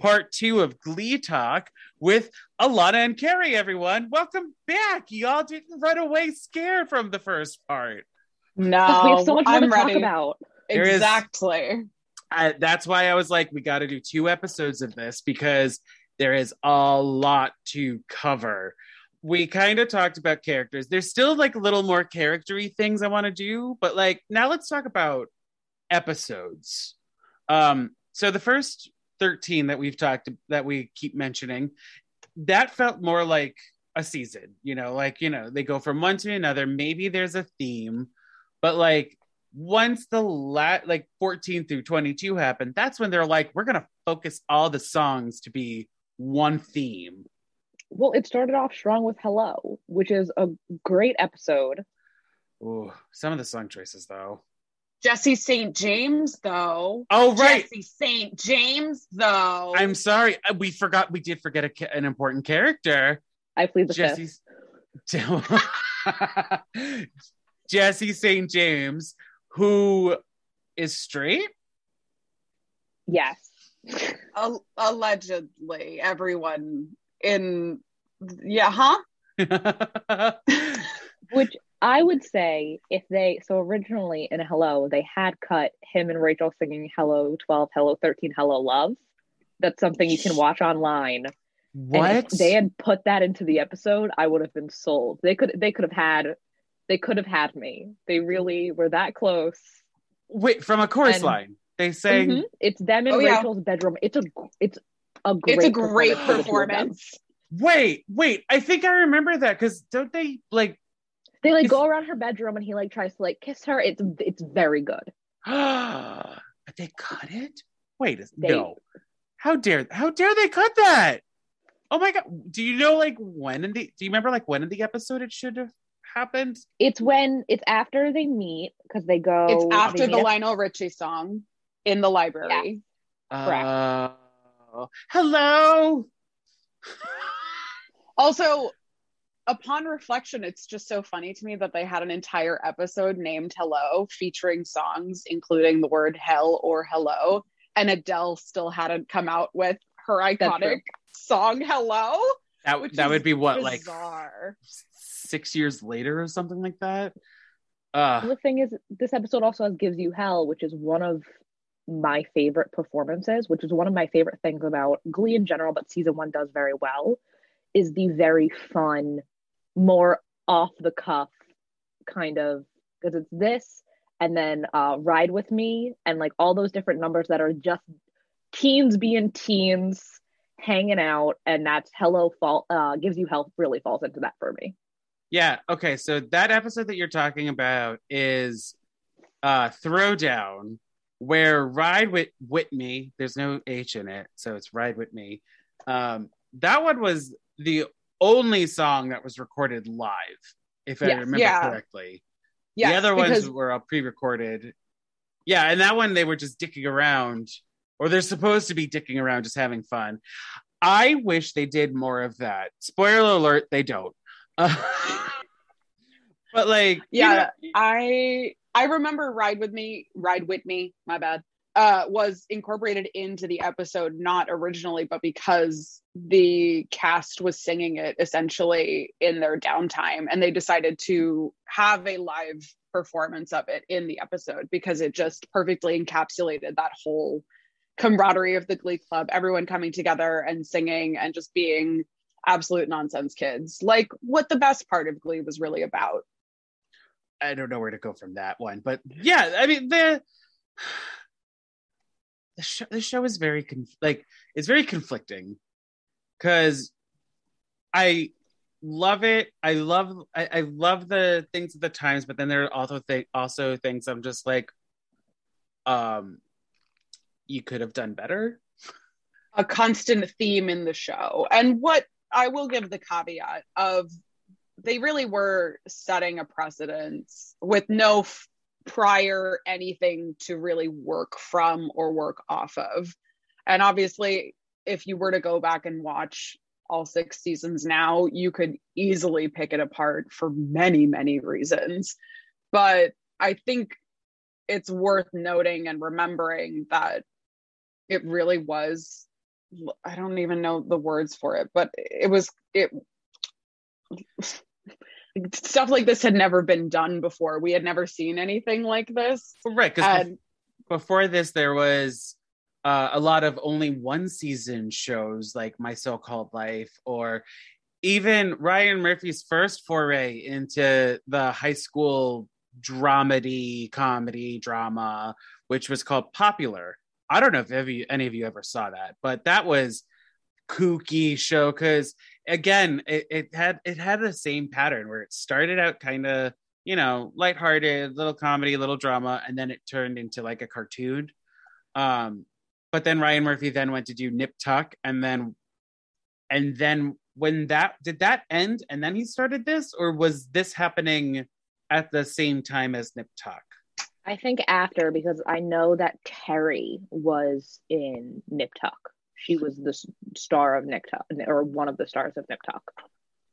part two of Glee Talk with Alana and Carrie, everyone. Welcome back. Y'all didn't run away scared from the first part. No, we have so much more I'm to ready. talk about. There is- Exactly. I, that's why I was like, we got to do two episodes of this because there is a lot to cover. We kind of talked about characters. There's still like a little more charactery things I want to do, but like now let's talk about episodes. Um, so the first 13 that we've talked that we keep mentioning, that felt more like a season, you know, like you know, they go from one to another. Maybe there's a theme, but like once the la- like 14 through 22 happened, that's when they're like, we're gonna focus all the songs to be one theme. Well, it started off strong with Hello, which is a great episode. Ooh, some of the song choices though. Jesse St. James, though. Oh right, Jesse St. James, though. I'm sorry, Uh, we forgot. We did forget a, an important character. I plead the fifth. Jesse Jesse St. James, who is straight. Yes. Al- allegedly, everyone in. Yeah, huh? Which I would say if they so originally in Hello, they had cut him and Rachel singing Hello 12, Hello 13, Hello Love. That's something you can watch online. And if what? they had put that into the episode, I would have been sold. They could they could have had they could have had me. They really were that close. Wait, from a chorus And- line. They sang. Mhm. It's them in Oh, yeah. Rachel's bedroom. It's a it's a great It's a great performance for the two of them. performance. Wait, wait. I think I remember that because don't they like? They like go around her bedroom and he like tries to like kiss her. It's it's very good. but they cut it. Wait, a- They- no. How dare? How dare they cut that? Oh my god! Do you know like when in the? Do you remember like when in the episode it should have happened? It's when it's after they meet because they go. It's after the at- Lionel Richie song in the library. Correct. Uh, hello. Also, upon reflection, it's just so funny to me that they had an entire episode named Hello featuring songs including the word hell or hello, and Adele still hadn't come out with her iconic song Hello. That which that is would be what like six years later or something like that. Uh, The thing is, this episode also has "Gives You Hell," which is one of my favorite performances. Which is one of my favorite things about Glee in general, but season one does very well. Is the very fun, more off the cuff kind of because it's this and then uh, "Ride with Me" and like all those different numbers that are just teens being teens hanging out and that's hello fall uh gives you hell really falls into that for me Yeah. Okay. So that episode that you're talking about is uh Throwdown, where Ride with with Me. There's no H in it, so it's Ride with Me. Um, that one was the only song that was recorded live, if I remember Yeah. correctly. Yes, the other ones because were all pre-recorded. Yeah, and that one they were just dicking around, or they're supposed to be dicking around, just having fun. I wish they did more of that. Spoiler alert: they don't. But like, you yeah, know- I I remember Ride with Me, Ride with Me, my bad. Uh, was incorporated into the episode not originally, but because the cast was singing it essentially in their downtime, and they decided to have a live performance of it in the episode because it just perfectly encapsulated that whole camaraderie of the Glee Club, everyone coming together and singing and just being absolute nonsense kids, like what the best part of Glee was really about. I don't know where to go from that one, but yeah, I mean the the show show is very conf- like it's very conflicting because I love it. I love I, I love the things at the times, but then there are also th- also things I'm just like, um, you could have done better. a constant theme in the show. And what I will give the caveat of they really were setting a precedence with no prior anything to really work from or work off of. And obviously, if you were to go back and watch all six seasons now, you could easily pick it apart for many, many reasons. But I think it's worth noting and remembering that it really was I don't even know the words for it, but it was it stuff like this had never been done before. We had never seen anything like this. Right, because before this, there was uh, a lot of only one season shows like My So Called Life, or even Ryan Murphy's first foray into the high school dramedy comedy drama, which was called Popular. I don't know if any, any of you ever saw that, but that was kooky show because again it, it had it had the same pattern where it started out kind of you know lighthearted little comedy little drama and then it turned into like a cartoon um but then ryan murphy then went to do nip tuck and then and then when that did that end and then he started this or was this happening at the same time as nip tuck I think after because I know that Terri was in Nip Tuck. She was the star of Nip Tuck, or one of the stars of Nip Tuck.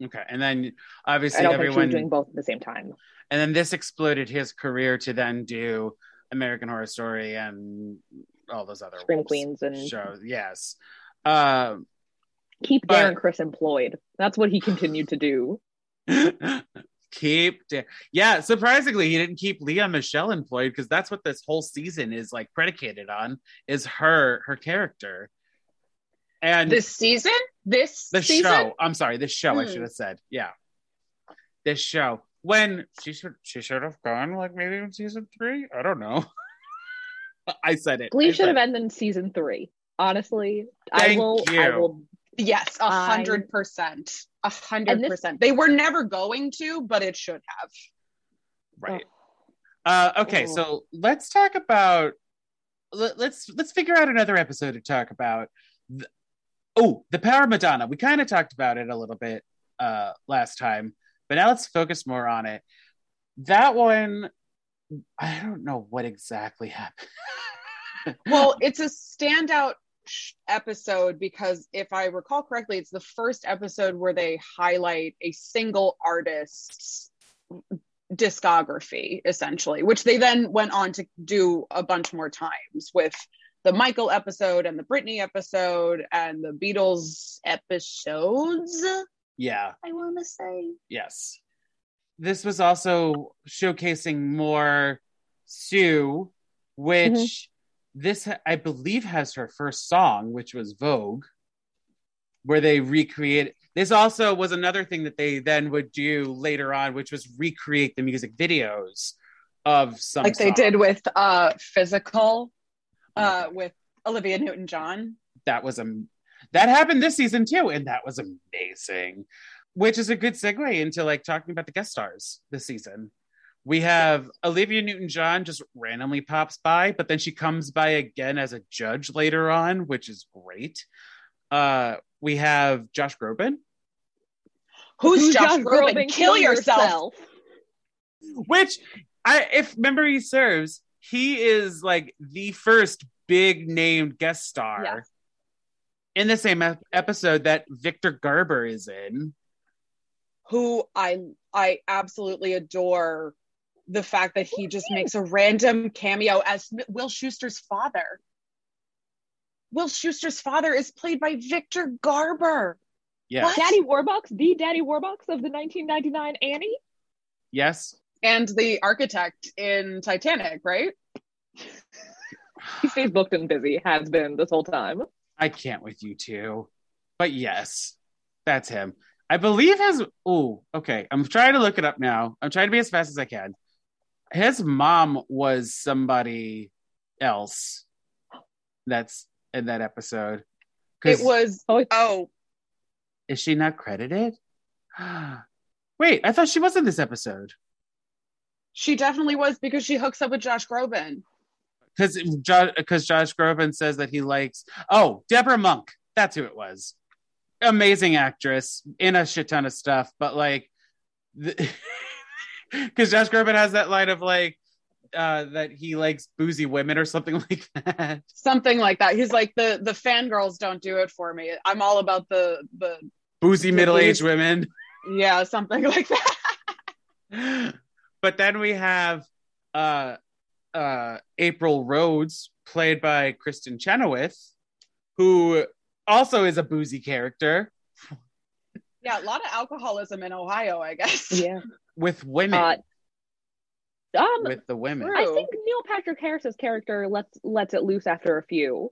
Okay, and then obviously everyone doing both at the same time. And then this exploded his career to then do American Horror Story and all those other Scream Queens and shows. Yes, uh, keep but... Darren Criss employed. That's what he continued to do. keep yeah surprisingly he didn't keep lea michele employed because that's what this whole season is like predicated on is her her character and this season? This the season? show. I'm sorry this show hmm. i should have said. Yeah. This show. When she should she should have gone like maybe in season three? I don't know. I said it. Glee I should have ended in season three. Honestly Thank i will you. i will yes a hundred percent. A hundred percent. They were never going to but it should have. Right. Oh. uh okay oh. so let's talk about let, let's let's figure out another episode to talk about. The, oh the power madonna. We kind of talked about it a little bit uh last time but now let's focus more on it. That one i don't know what exactly happened. Well it's a standout episode because if i recall correctly it's the first episode where they highlight a single artist's discography essentially which they then went on to do a bunch more times with the Michael episode and the Britney episode and the Beatles episodes. Yeah. I want to say. Yes. This was also showcasing more Sue, which mm-hmm. this, I believe, has her first song, which was Vogue, where they recreate. This also was another thing that they then would do later on, which was recreate the music videos of some like they did with uh physical uh, with Olivia Newton John. That was a that happened this season too, and that was amazing. Which is a good segue into like talking about the guest stars this season. We have Olivia Newton John just randomly pops by, but then she comes by again as a judge later on, which is great. Uh, we have Josh Groban. Who's, Who's Josh, Josh Groban? Groban? Kill, yourself. yourself. Which I if memory serves, he is like the first big named guest star yeah. in the same episode that Victor Garber is in. Who I I absolutely adore the fact that he just makes a random cameo as Will Schuester's father. Will Schuester's father is played by Victor Garber. Yeah. Daddy Warbucks, the Daddy Warbucks of the 1999 Annie? Yes and the architect in Titanic, right? he stays booked and busy, has been this whole time. I can't with you two. But yes, that's him. I believe his oh, okay. I'm trying to look it up now. I'm trying to be as fast as I can. His mom was somebody else that's in that episode. It was oh, oh. Is she not credited? Wait, I thought she was in this episode. She definitely was because she hooks up with Josh Groban. because because Josh Groban says that he likes. Oh, Debra Monk. That's who it was. Amazing actress in a shit ton of stuff, but like, because Josh Groban has that line of like. Uh, that he likes boozy women or something like that. Something like that. He's like the the fangirls don't do it for me. I'm all about the the Boozy middle aged women. yeah, something like that. But then we have uh uh April Rhodes played by Kristin Chenoweth who also is a boozy character. Yeah, a lot of alcoholism in Ohio, I guess. Yeah. with women. Uh, um, with the women. I think Neil Patrick Harris's character lets lets it loose after a few.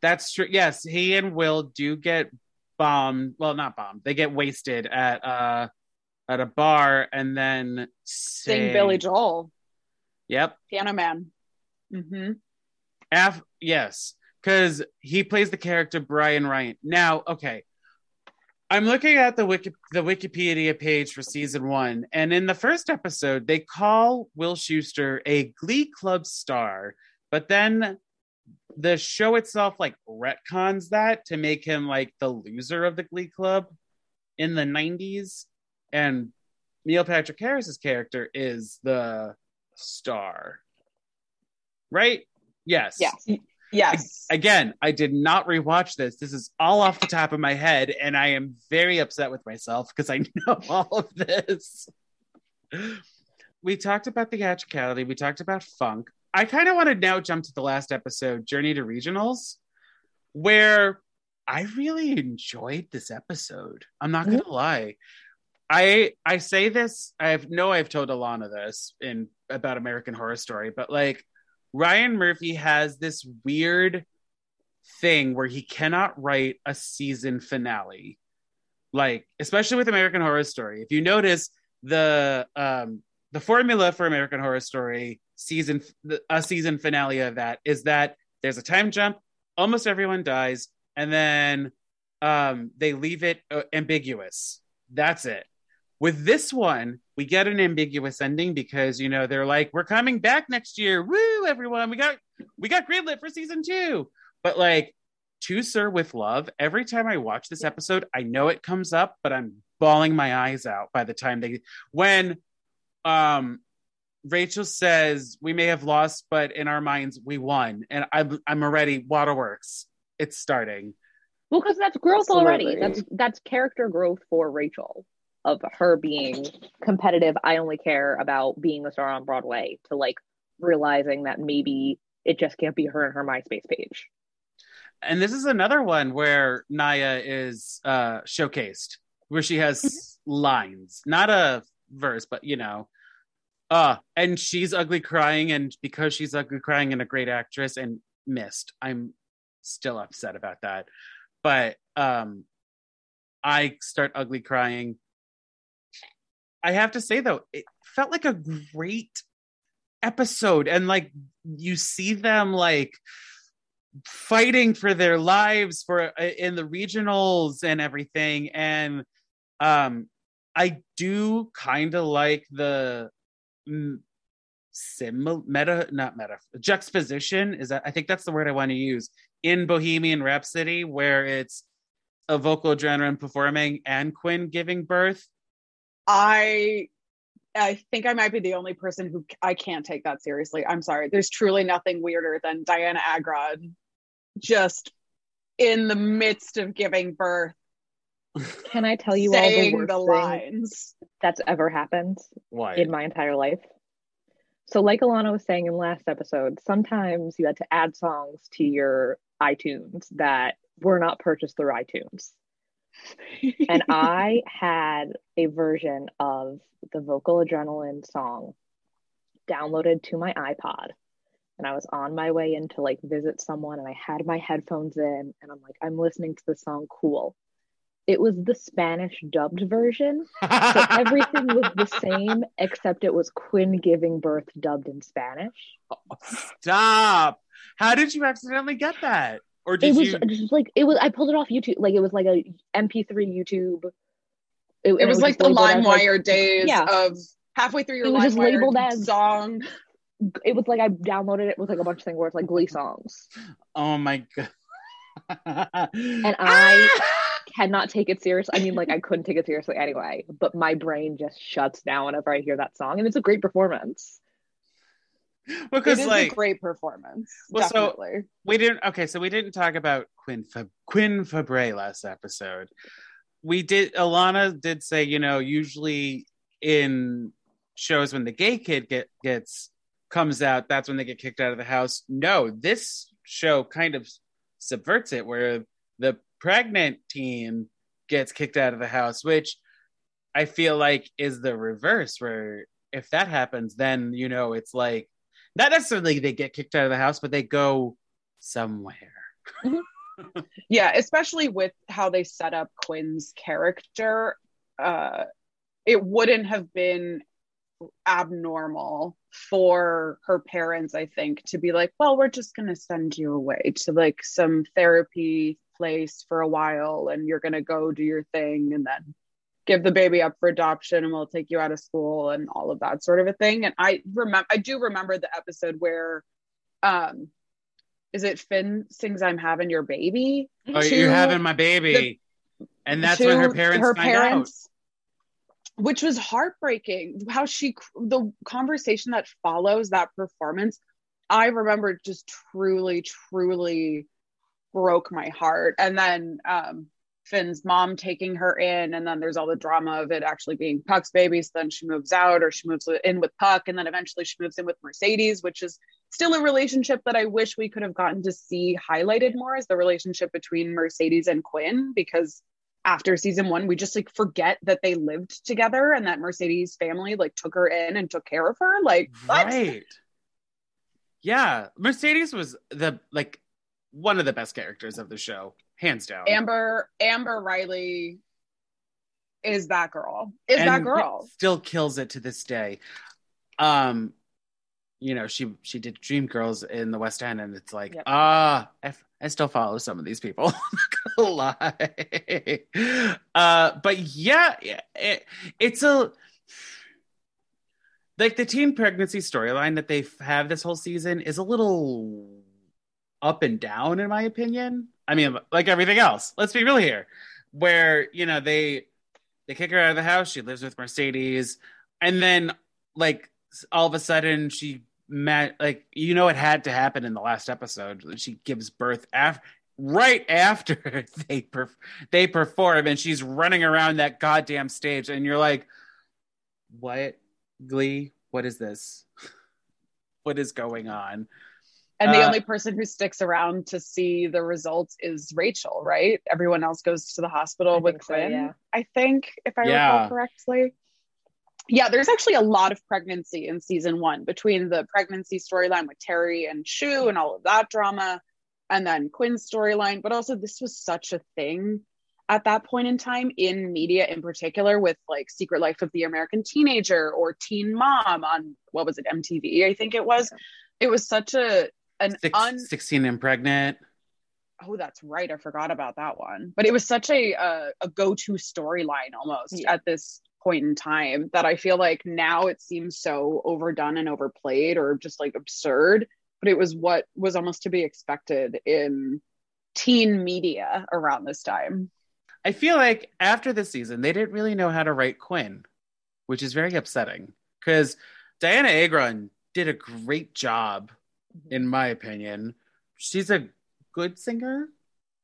that's true. Yes he and Will do get bombed. Well not bombed. They get wasted at uh at a bar and then Sing sing Billy Joel, yep Piano Man. Mm-hmm. Af- yes, because he plays the character Brian Ryan. Now, okay, I'm looking at the wiki the Wikipedia page for season one, and in the first episode, they call Will Schuester a Glee Club star, but then the show itself like retcons that to make him like the loser of the Glee Club in the 90s, and Neil Patrick Harris's character is the star. Right? Yes. Yes. Yes. Again, I did not rewatch this. This is all off the top of my head, and I am very upset with myself because I know all of this. We talked about the theatricality, we talked about funk. I kind of want to now jump to the last episode, Journey to Regionals, where I really enjoyed this episode. I'm not gonna mm-hmm. lie. I I say this, I've know I've told Alana this in about American Horror Story, but like Ryan Murphy has this weird thing where he cannot write a season finale. Like, especially with American Horror Story. If you notice the um the formula for American Horror Story season a season finale of that is that there's a time jump, almost everyone dies, and then um they leave it uh, ambiguous. That's it. With this one, we get an ambiguous ending because you know they're like, "We're coming back next year, woo, everyone! We got we got greenlit for season two. But like, to Sir with Love, every time I watch this episode, I know it comes up, but I'm bawling my eyes out by the time they when um Rachel says we may have lost, but in our minds we won, and I'm I'm already waterworks. It's starting. Well, because that's growth already. That's that's character growth for Rachel of her being competitive. I only care about being a star on Broadway to like realizing that maybe it just can't be her and her MySpace page. and this is another one where Naya is uh showcased where she has lines not a verse but you know uh and she's ugly crying and because she's ugly crying and a great actress and missed i'm still upset about that but um i start ugly crying i have to say though it felt like a great episode. And like you see them like fighting for their lives for uh, in the regionals and everything. And um i do kind of like the mm, sim meta not meta juxtaposition. Is that i think that's the word i want to use in bohemian rhapsody where it's a vocal adrenaline performing and quinn giving birth I I think I might be the only person who I can't take that seriously. I'm sorry. There's truly nothing weirder than Dianna Agron just in the midst of giving birth Can I tell you all the saying worst the, lines. that's ever happened why in my entire life? So, like Alana was saying in last episode, sometimes you had to add songs to your iTunes that were not purchased through iTunes. And I had a version of the vocal adrenaline song downloaded to my iPod. And I was on my way in to like visit someone and I had my headphones in and I'm like, I'm listening to the song cool. It was the Spanish dubbed version. So everything was the same except it was Quinn giving birth dubbed in Spanish. Oh, stop how did you accidentally get that or did It was you just like it was I pulled it off YouTube. Like it was like a MP3 YouTube. It and was like the labeled as, like, LimeWire days Yeah. of halfway through your It was just labeled as- song. it was like I downloaded it with like a bunch of things where it's like Glee songs, Oh my god. and I ah! cannot take it serious. I mean, like I couldn't take it seriously anyway, but my brain just shuts down whenever I hear that song, and it's a great performance. It because is like a great performance. Well, so- definitely. we didn't okay so we didn't talk about quinn Fa- quinn fabray last episode we did alana did say you know usually in shows when the gay kid get gets comes out that's when they get kicked out of the house no this show kind of subverts it where the pregnant teen gets kicked out of the house which i feel like is the reverse where if that happens then you know it's like not necessarily they get kicked out of the house but they go somewhere. Yeah especially with how they set up quinn's character uh it wouldn't have been abnormal for her parents i think to be like well we're just going to send you away to like some therapy place for a while and you're going to go do your thing and then give the baby up for adoption and we'll take you out of school and all of that sort of a thing and i remember i do remember the episode where um is it Finn sings I'm having your baby? oh to you're having my baby and that's when her parents her find parents, which was heartbreaking. How she the conversation that follows that performance, I remember just truly, truly broke my heart. And then um Finn's mom taking her in, and then there's all the drama of it actually being Puck's baby. So then she moves out, or she moves in with Puck, and then eventually she moves in with Mercedes, which is still a relationship that I wish we could have gotten to see highlighted more as the relationship between Mercedes and Quinn, because after season one, we just like forget that they lived together and that Mercedes family like took her in and took care of her. Like, what? right yeah mercedes was the like one of the best characters of the show hands down Amber Amber Riley is that girl. Is that girl. still kills it to this day um you know she she did dream girls in the west end and it's like Yep. ah I, I still follow some of these people I'm not gonna lie uh but yeah it, it's a like the teen pregnancy storyline that they have this whole season is a little up and down in my opinion i mean like everything else let's be real here where you know they they kick her out of the house she lives with mercedes and then like all of a sudden she met like you know it had to happen in the last episode she gives birth after right after they perf- they perform and she's running around that goddamn stage and you're like what glee? What is this? What is going on And the Uh, only person who sticks around to see the results is Rachel, right? Everyone else goes to the hospital I with think so, Quinn. yeah. I think, if I Yeah. recall correctly. Yeah, there's actually a lot of pregnancy in season one between the pregnancy storyline with Terri and Schue and all of that drama, and then Quinn's storyline. But also, this was such a thing at that point in time in media, in particular, with like Secret Life of the American Teenager or Teen Mom on what was it, MTV? I think it was. It was such a an Six, un 16 and pregnant? Oh that's right. I forgot about that one. But it was such a uh, a go-to storyline almost Yeah. at this point in time that i feel like now it seems so overdone and overplayed or just like absurd. But it was what was almost to be expected in teen media around this time. I feel like after this season, they didn't really know how to write Quinn, which is very upsetting because Dianna Agron did a great job, Mm-hmm. in my opinion. She's a good singer,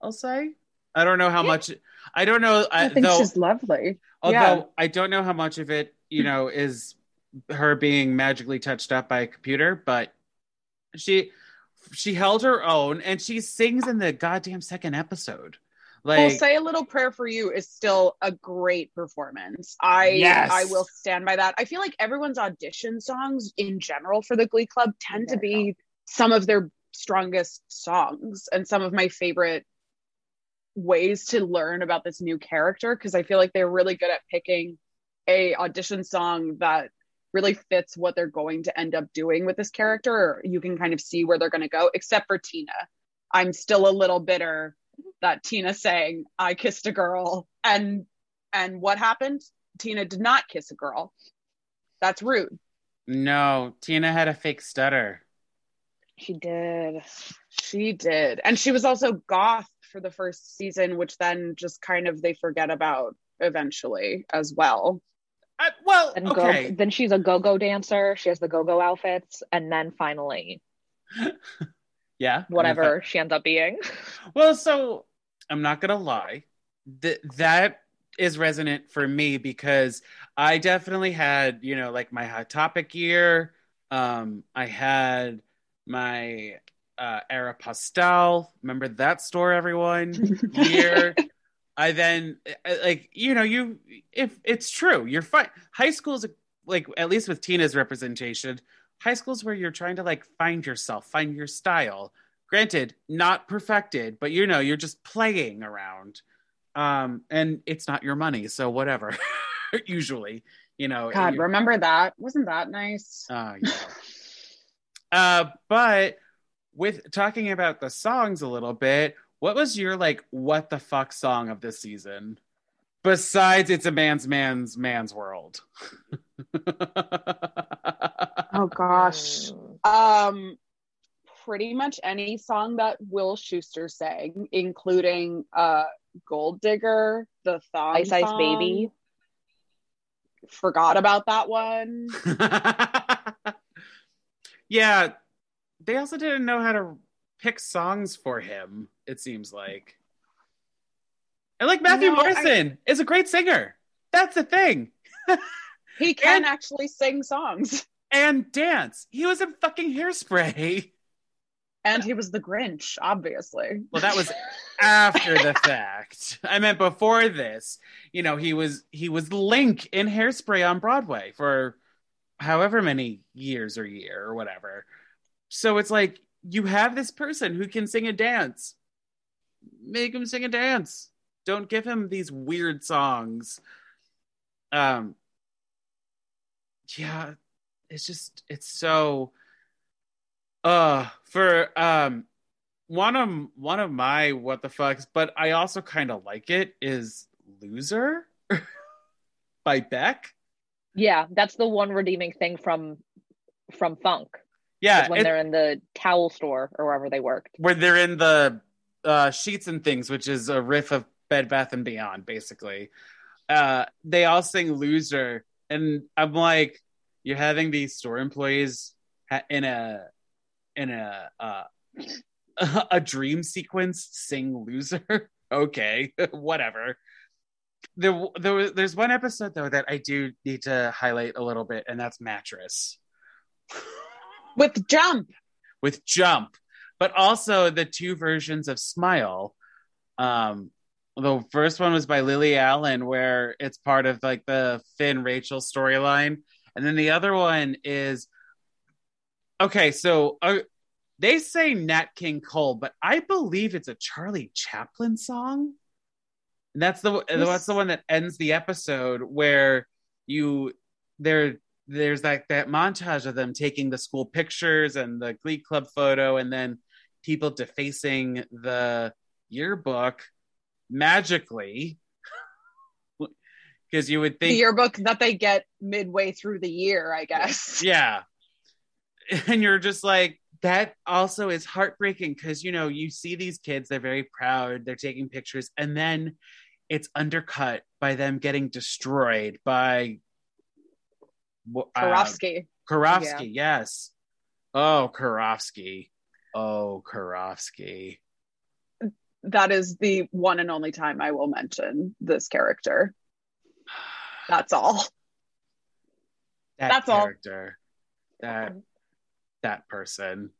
I'll say. I don't know how Yeah. much, I don't know, I, i think though, she's lovely although yeah. I don't know how much of it, you know, is her being magically touched up by a computer, but she she held her own and she sings in the goddamn second episode. Like well, say a little prayer for you is still a great performance. I Yes. I will stand by that. I feel like everyone's audition songs in general for the Glee Club tend to be some of their strongest songs and some of my favorite ways to learn about this new character because I feel like they're really good at picking a audition song that really fits what they're going to end up doing with this character you can kind of see where they're going to go except for Tina. I'm still a little bitter that Tina saying I kissed a girl and and what happened? Tina did not kiss a girl. That's rude. No, Tina had a fake stutter. She did. She did. And she was also goth for the first season, which then just kind of they forget about eventually as well. Uh, well, And okay. go, then she's a go-go dancer. She has the go-go outfits, and then finally, yeah. whatever she ends up being. Well, so I'm not gonna lie, that that is resonant for me because I definitely had, you know, like my hot topic year. Um, I had my uh Aeropostale. Remember that store, everyone? Year. I then uh, like you know you if it's true you're fine. High school is like at least with Tina's representation. High school is where you're trying to like find yourself, find your style granted not perfected but you know you're just playing around um and it's not your money so whatever usually you know God, remember that? Wasn't that nice? uh, yeah. Uh but with talking about the songs a little bit what was your like what the fuck song of this season besides it's a man's man's man's world Oh gosh. Um pretty much any song that Will Schuester sang, including uh Gold Digger, the thong Ice Ice song. Baby. Forgot about that one. yeah, they also didn't know how to pick songs for him, it seems like. And like Matthew No, I- Morrison is a great singer. That's the thing. He can And- actually sing songs. And dance. He was in fucking hairspray. And he was the Grinch, obviously. Well, that was after the fact. I meant before this. You know, he was he was Link in Hairspray on Broadway for however many years or year or whatever. So it's like you have this person who can sing a dance. Make him sing a dance. Don't give him these weird songs. Um yeah, it's just it's so uh for um one of one of my what the fucks, but I also kind of like it is Loser by Beck. Yeah, that's the one redeeming thing from from Funk. Yeah, when it- they're in the towel store or wherever they worked. where they're in the uh, sheets and things, which is a riff of Bed Bath and Beyond, basically. Uh, they all sing "Loser," and I'm like, you're having these store employees ha- in a in a uh, a dream sequence sing "Loser." okay, whatever. There, there, there's one episode though that I do need to highlight a little bit, and that's mattress With Jump. with Jump, but also the two versions of Smile. Um, the first one was by Lily Allen, where it's part of like the Finn Rachel storyline, and then the other one is okay. So uh, they say Nat King Cole, but I believe it's a Charlie Chaplin song. And that's the that's the one that ends the episode where you there there's like that montage of them taking the school pictures and the glee club photo and then people defacing the yearbook magically because you would The think yearbook that they get midway through the year, I guess. yeah and you're just like that also is heartbreaking because you know you see these kids they're very proud they're taking pictures and then it's undercut by them getting destroyed by uh, Karofsky. Karofsky, yes. Oh, Karofsky. Oh, Karofsky. that is the one and only time I will mention this character. That's all. That That's all. character. That that person.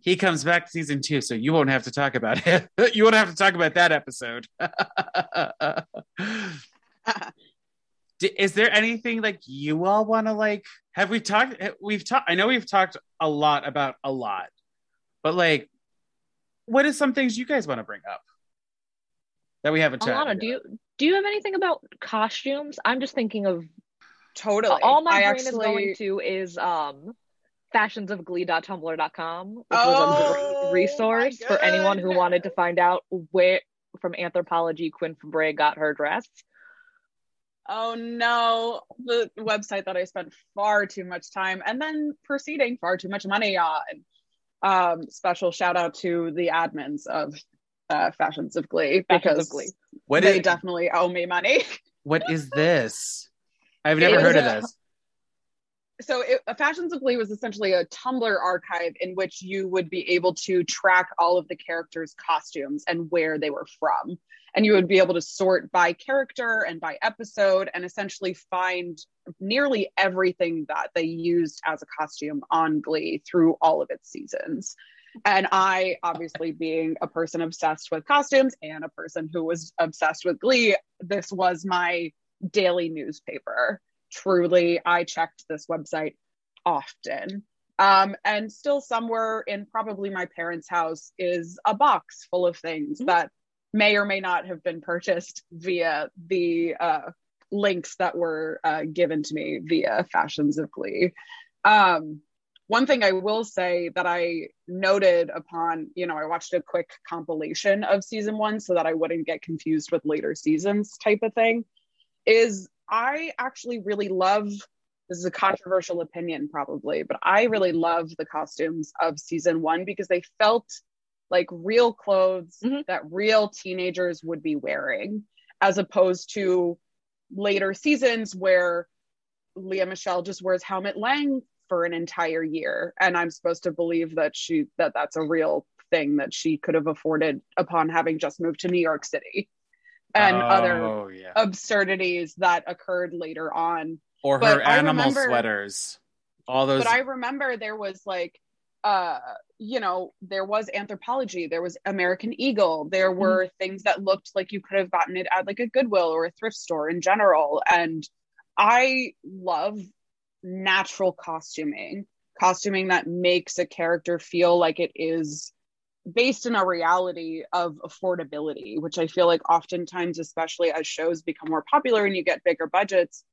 He comes back season two, so you won't have to talk about it. you won't have to talk about that episode. Is there anything like you all want to like? Have we talked? We've talked. I know we've talked a lot about a lot, but like, what is some things you guys want to bring up that we haven't chatted? Alana, do you do you have anything about costumes? I'm just thinking of Totally. all my I brain is going to is um fashionsofglee.tumblr.com, which Oh, was a great resource for anyone who wanted to find out where from Anthropologie Quinn Fabray got her dress. Oh no, the website that I spent far too much time and then proceeding far too much money on. Um, special shout out to the admins of uh, Fashions of Glee Fashions because of Glee. What they is definitely owe me money. what is this? I've never was heard of a- this. So it, fashions of glee was essentially a tumblr archive in which you would be able to track all of the characters costumes and where they were from. And you would be able to sort by character and by episode and essentially find nearly everything that they used as a costume on glee through all of its seasons. And i obviously being a person obsessed with costumes and a person who was obsessed with glee this was my daily newspaper truly i checked this website often um, and still somewhere in probably my parents house is a box full of things Mhm. that may or may not have been purchased via the uh, links that were uh, given to me via fashions of glee um, one thing i will say that i noted upon you know i watched a quick compilation of season one so that i wouldn't get confused with later seasons type of thing is I actually really love this is a controversial opinion probably, but I really love the costumes of season 1 because they felt like real clothes Mhm. that real teenagers would be wearing as opposed to later seasons where Lea Michele just wears Helmut Lang for an entire year and I'm supposed to believe that she that that's a real thing that she could have afforded upon having just moved to New York City and other Oh yeah. absurdities that occurred later on. or but her animal remember- sweaters. All those But I remember there was like uh you know there was Anthropologie there was american eagle there were things that looked like you could have gotten it at like a goodwill or a thrift store in general and i love natural costuming costuming that makes a character feel like it is based in a reality of affordability which i feel like oftentimes especially as shows become more popular and you get bigger budgets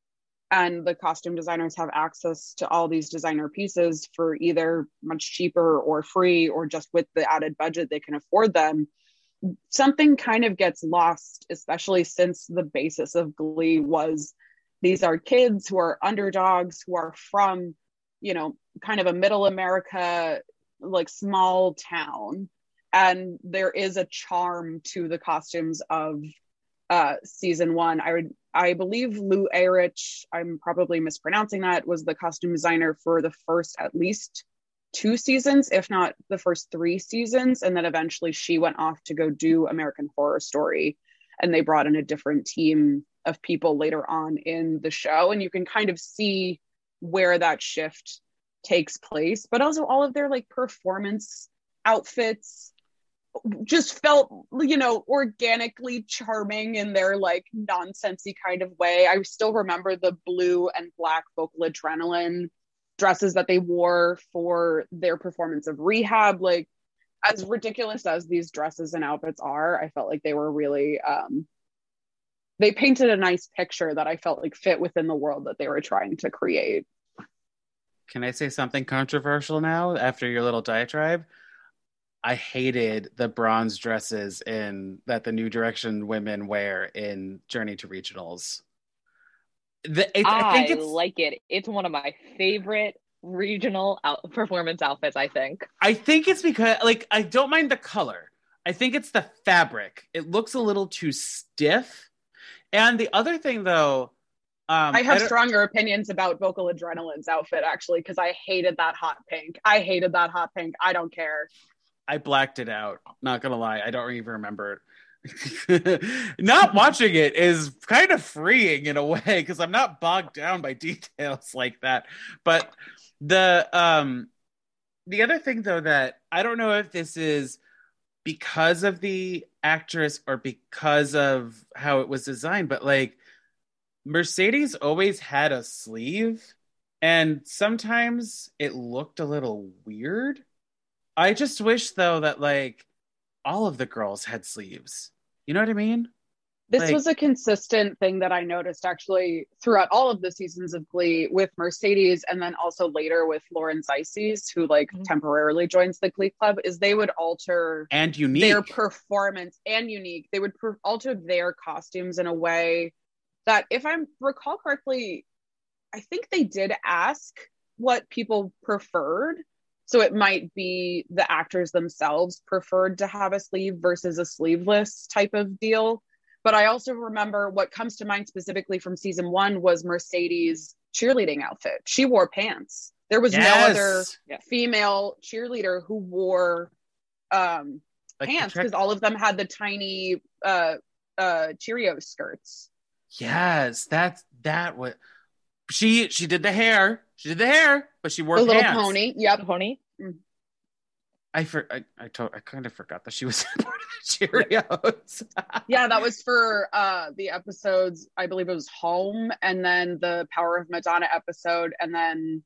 and the costume designers have access to all these designer pieces for either much cheaper or free or just with the added budget they can afford them something kind of gets lost especially since the basis of glee was these are kids who are underdogs who are from you know kind of a middle america like small town and there is a charm to the costumes of uh season one. I would i believe lou Eyrich, i'm probably mispronouncing that was the costume designer for the first at least two seasons if not the first three seasons. And then eventually she went off to go do american horror story. And they brought in a different team of people later on in the show. And you can kind of see where that shift takes place but also all of their like performance outfits just felt you know organically charming in their like nonsensy kind of way. I still remember the blue and black vocal adrenaline dresses that they wore for their performance of rehab. Like as ridiculous as these dresses and outfits are i felt like they were really um they painted a nice picture that i felt like fit within the world that they were trying to create. Can I say something controversial now after your little diatribe? I hated the bronze dresses in that the New Direction women wear in Journey to Regionals. The, it, I, I, think it's like it. It's one of my favorite regional out- performance outfits. I think. I think it's because like I don't mind the color. I think it's the fabric. It looks a little too stiff. And the other thing though, um i have don't- stronger opinions about vocal adrenaline's outfit actually because i hated that hot pink i hated that hot pink i don't care I blacked it out. Not gonna lie, I don't even remember it. not watching it is kind of freeing in a way because I'm not bogged down by details like that. But the um the other thing though that I don't know if this is because of the actress or because of how it was designed, but like Mercedes always had a sleeve and sometimes it looked a little weird. I just wish though that like all of the girls had sleeves. You know what I mean? This Like- was a consistent thing that I noticed actually throughout all of the seasons of Glee with Mercedes and then also later with Lauren Zizes, who like Mhm. temporarily joins the Glee Club, is they would alter And unique. their performance and unique. They would per- alter their costumes in a way that if I recall correctly, I think they did ask what people preferred. So it might be the actors themselves preferred to have a sleeve versus a sleeveless type of deal. But I also remember what comes to mind specifically from season one was Mercedes' cheerleading outfit. She wore pants. There was Yes. no other female cheerleader who wore um, Like, pants check- because all of them had the tiny uh, uh, Cheerio skirts. Yes, that's that was she she did the hair. She did the hair, but she wore the little pants. pony. Yep. Pony. I for I I, to, I kind of forgot that she was part of the Cheerios. Yeah, that was for uh, the episodes. I believe it was Home, and then the Power of Madonna episode, and then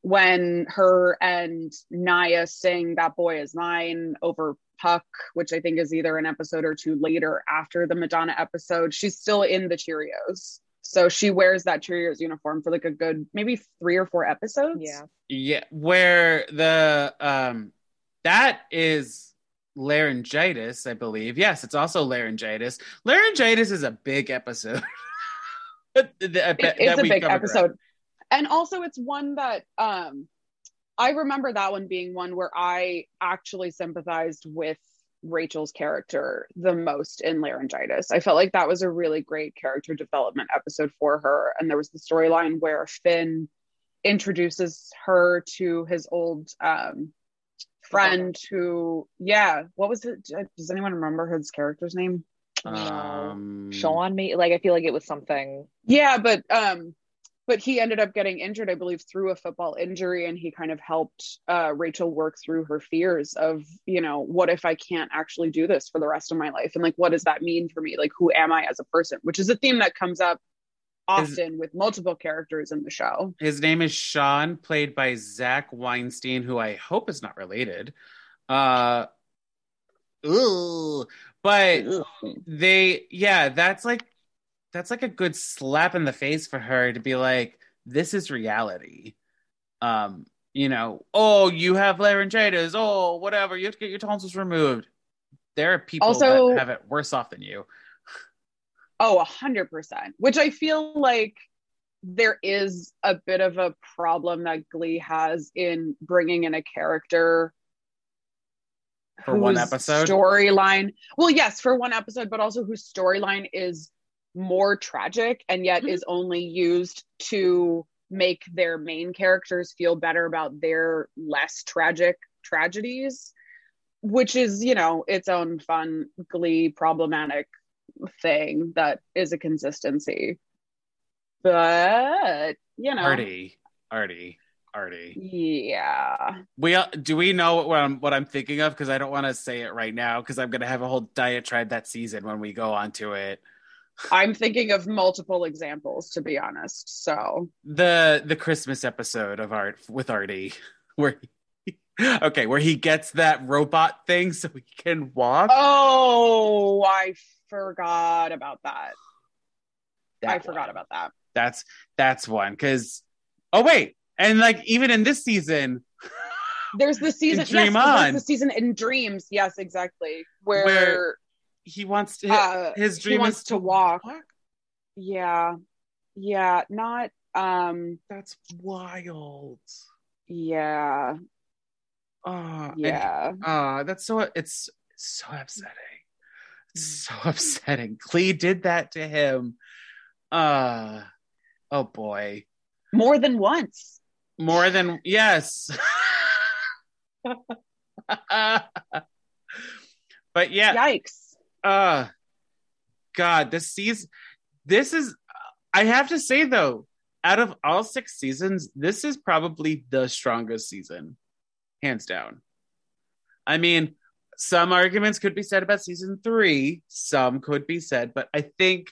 when her and Naya sing "That Boy Is Mine" over Puck, which I think is either an episode or two later after the Madonna episode. She's still in the Cheerios, so she wears that Cheerios uniform for like a good maybe three or four episodes. Yeah. yeah, where the um that is laryngitis, I believe. Yes, it's also laryngitis. Laryngitis is a big episode. That- that- It- that it's a big covered episode and also it's one that um i remember that one being one where i actually sympathized with rachel's character the most in laryngitis. I felt like that was a really great character development episode for her. And there was the storyline where finn introduces her to his old um friend who yeah what was it? Does anyone remember his character's name? Um, Sean, me like I feel like it was something. Yeah, but um but he ended up getting injured, I believe, through a football injury, and he kind of helped uh, Rachel work through her fears of, you know, what if I can't actually do this for the rest of my life, and like, what does that mean for me? Like, who am I as a person? Which is a theme that comes up often with multiple characters in the show. His name is Sean, played by Zach Weinstein, who I hope is not related. Uh, ooh, but they, yeah, that's like that's like a good slap in the face for her to be like, this is reality. Um, you know, oh, you have laryngitis, oh, whatever, you have to get your tonsils removed. There are people Also- that have it worse off than you. Oh, a hundred percent. Which I feel like there is a bit of a problem that Glee has in bringing in a character For one episode? storyline. Well, yes, for one episode, but also whose storyline is more tragic and yet Mhm. is only used to make their main characters feel better about their less tragic tragedies, which is, you know, its own fun, Glee problematic thing that is a consistency. But, you know, Artie, Artie, Artie. yeah. We uh, do we know what I'm what I'm thinking of because I don't want to say it right now because I'm gonna have a whole diatribe that season when we go on to it. I'm thinking of multiple examples, to be honest. So, The the Christmas episode of Art with Artie where he, okay where he gets that robot thing so he can walk. oh, I forgot about that. I That forgot about that. That's that's one because oh wait and like even in this season There's the season. Dream yes, On. There's the season in Dreams. Yes, exactly. Where, Where he wants to uh, his he dream wants is to walk. yeah, yeah, not um, That's wild. yeah, Oh, and yeah. Uh, that's so it's so upsetting. It's Mm. so upsetting. Glee did that to him. Uh oh boy. More than once. More than yes. but yeah, Yikes. Uh God, this season this is I have to say though, out of all six seasons, this is probably the strongest season. Hands down. I mean, some arguments could be said about season three, some could be said, but I think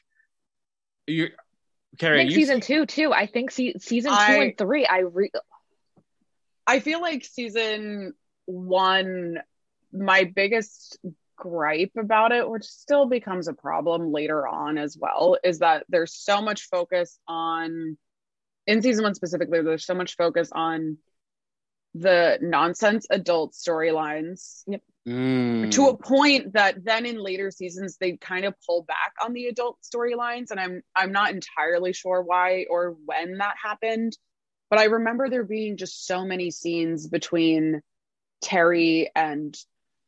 you're I Carrie, think you season two too. I think se- season two I- and three. I re- I feel like season one, my biggest gripe about it, which still becomes a problem later on as well, is that there's so much focus on, in season one specifically, there's so much focus on the nonsense adult storylines Mm. to a point that then in later seasons they kind of pull back on the adult storylines and I'm I'm not entirely sure why or when that happened but I remember there being just so many scenes between Terri and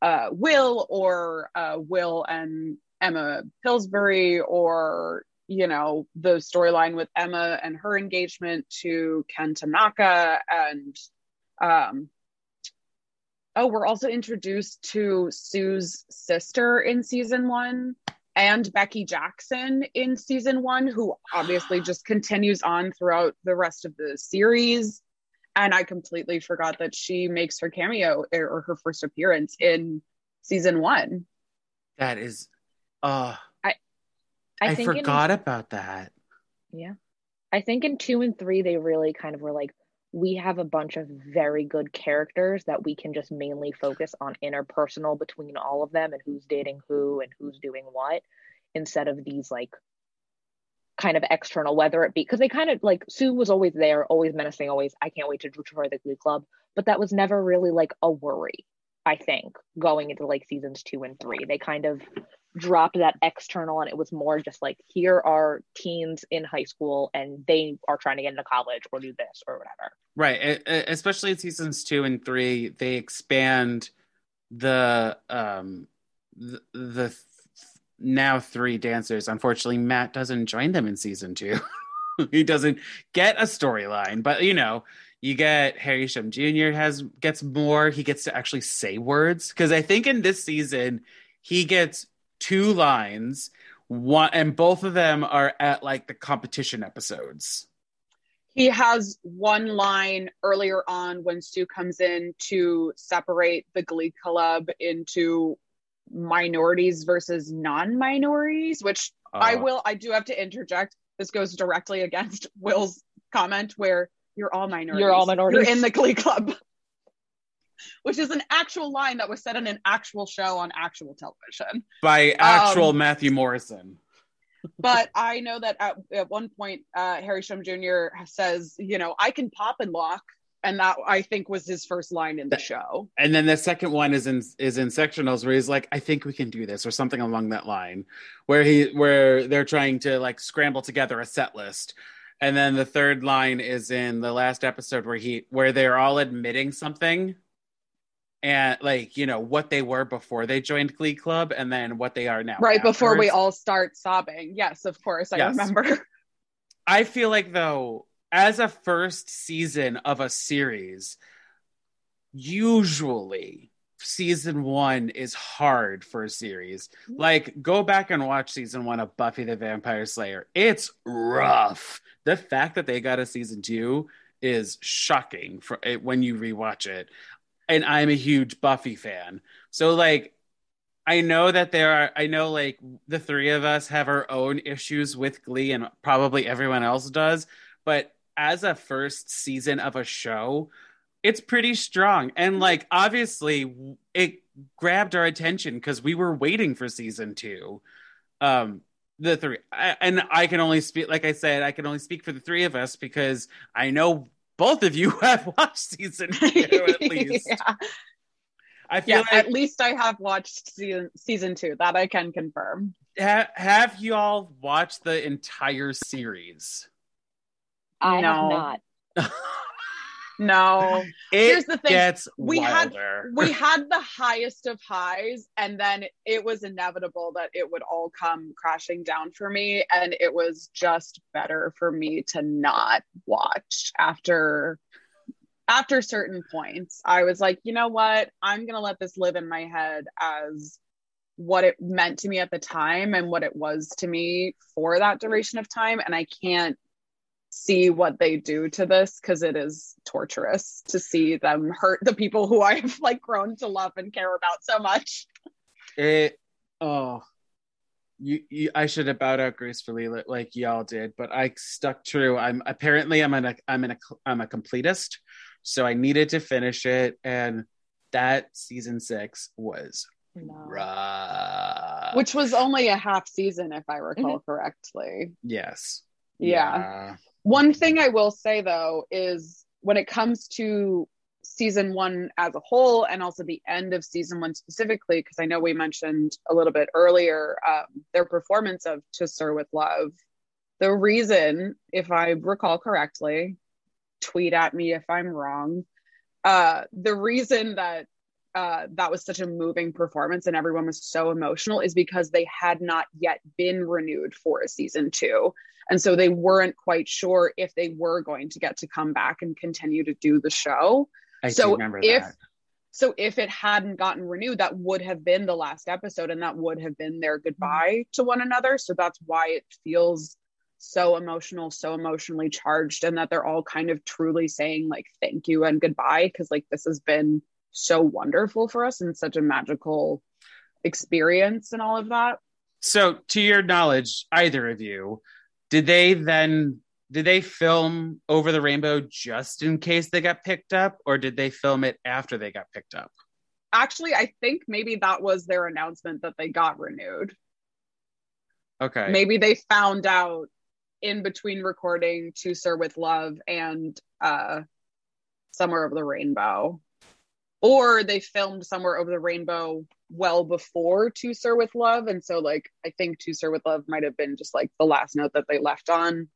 uh, Will or uh, Will and Emma Pillsbury or you know the storyline with Emma and her engagement to Ken Tanaka and um oh we're also introduced to Sue's sister in season 1 and Becky Jackson in season 1 who obviously just continues on throughout the rest of the series and I completely forgot that she makes her cameo or her first appearance in season 1 That is, uh, I, I, in- forgot about that. Yeah. I think in two and three, they really kind of were like, we have a bunch of very good characters that we can just mainly focus on interpersonal between all of them and who's dating who and who's doing what instead of these like kind of external, whether it be because they kind of like Sue was always there, always menacing, always, I can't wait to destroy the Glee Club. But that was never really like a worry, I think, going into like seasons two and three. They kind of dropped that external and it was more just like here are teens in high school and they are trying to get into college or do this or whatever Right, especially in seasons two and three, they expand the um the, the th- now three dancers. Unfortunately, Matt doesn't join them in season two. he doesn't get a storyline, but you know, you get Harry Shum Jr. has gets more. He gets to actually say words because I think in this season he gets two lines. One and both of them are at like the competition episodes. He has one line earlier on when Sue comes in to separate the Glee Club into minorities versus non-minorities, which I Uh, will I do have to interject. This goes directly against Will's comment where you're all minorities. You're all minorities. You're in the Glee Club. Which is an actual line that was said in an actual show on actual television. by actual Um, Matthew Morrison. but I know that at, at one point, uh, Harry Shum Jr. says, you know, I can pop and lock. And that I think was his first line in the show. And then the second one is in is in sectionals where he's like, I think we can do this, or something along that line, where he where they're trying to like scramble together a set list. And then the third line is in the last episode where he where they're all admitting something and like, you know, what they were before they joined Glee Club and then what they are now. right before we all start sobbing. Yes, of course, I Yes. remember. I feel like though, as a first season of a series, usually season one is hard for a series. Like, go back and watch season one of Buffy the Vampire Slayer. It's rough. The fact that they got a season two is shocking for it when you rewatch it. And I'm a huge Buffy fan. So like I know that there are I know like the three of us have our own issues with Glee and probably everyone else does, but as a first season of a show, it's pretty strong. And like obviously it grabbed our attention cuz we were waiting for season 2. Um the three I, and I can only speak like I said, I can only speak for the three of us because I know both of you have watched season 2 at least. yeah, I feel yeah like at least I have watched season season two. That I can confirm. ha- have you all watched the entire series? I No. have not No, It Here's the thing. gets We had- we had the highest of highs, and then it was inevitable that it would all come crashing down for me, and it was just better for me to not watch after after certain points. I was like, you know what? I'm gonna let this live in my head as what it meant to me at the time and what it was to me for that duration of time, and I can't see what they do to this because it is torturous to see them hurt the people who I've like grown to love and care about so much. it oh you, you I should have bowed out gracefully li- like y'all did, but I stuck true. I'm apparently I'm an I'm an I'm a completist, so I needed to finish it, and that season six was no. rough. Which was only a half season, if I recall mm-hmm. correctly. yes, Yeah. One thing I will say though is when it comes to season one as a whole and also the end of season one specifically because i know we mentioned a little bit earlier um, their performance of to sir with love. The reason if i recall correctly tweet at me if i'm wrong uh, the reason that uh, that was such a moving performance and everyone was so emotional is because they had not yet been renewed for a season two. And so they weren't quite sure if they were going to get to come back and continue to do the show. I so remember if that. so if it hadn't gotten renewed, that would have been the last episode and that would have been their goodbye to one another. So that's why it feels so emotional, so emotionally charged, and that they're all kind of truly saying like thank you and goodbye. Cause like this has been so wonderful for us and such a magical experience and all of that. So, to your knowledge, either of you, did they then did they film Over the Rainbow just in case they got picked up, or did they film it after they got picked up? Actually, I think maybe that was their announcement that they got renewed. Okay. Maybe they found out in between recording To Sir with Love and uh Somewhere Over the Rainbow. Or they filmed Somewhere Over the Rainbow well before To Sir with Love. And so like I think To Sir with Love might have been just like the last note that they left on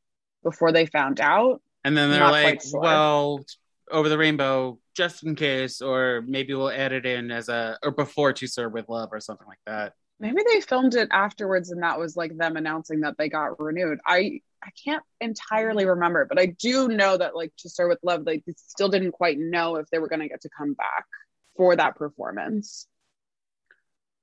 before they found out. And then they're Not like, sure. well, Over the Rainbow, just in case, or maybe we'll add it in as a or before To Sir with Love or something like that. Maybe they filmed it afterwards and that was like them announcing that they got renewed. I I can't entirely remember, but I do know that like to start with love, like they still didn't quite know if they were gonna get to come back for that performance.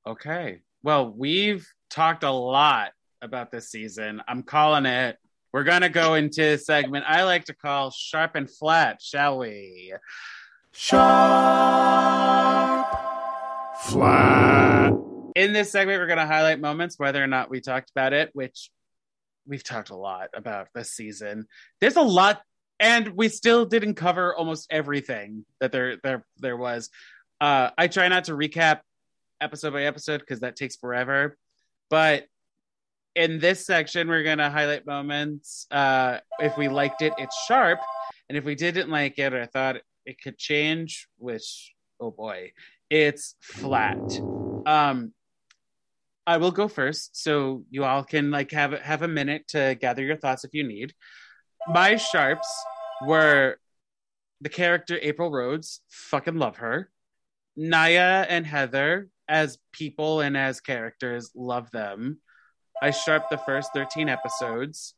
Okay. Well, we've talked a lot about this season. I'm calling it. We're going to go into a segment I like to call Sharp and Flat, shall we? Sharp, flat. In this segment, we're going to highlight moments, whether or not we talked about it, which we've talked a lot about this season. There's a lot, and we still didn't cover almost everything that there there there was. Uh, I try not to recap episode by episode because that takes forever, but in this section, we're going to highlight moments. Uh, if we liked it, it's sharp, and if we didn't like it or thought it could change, which oh boy, it's flat. Um, I will go first, so you all can like have have a minute to gather your thoughts if you need. My sharps were the character April Rhodes, fucking love her. Naya and Heather as people and as characters, love them. I sharp the first 13 episodes.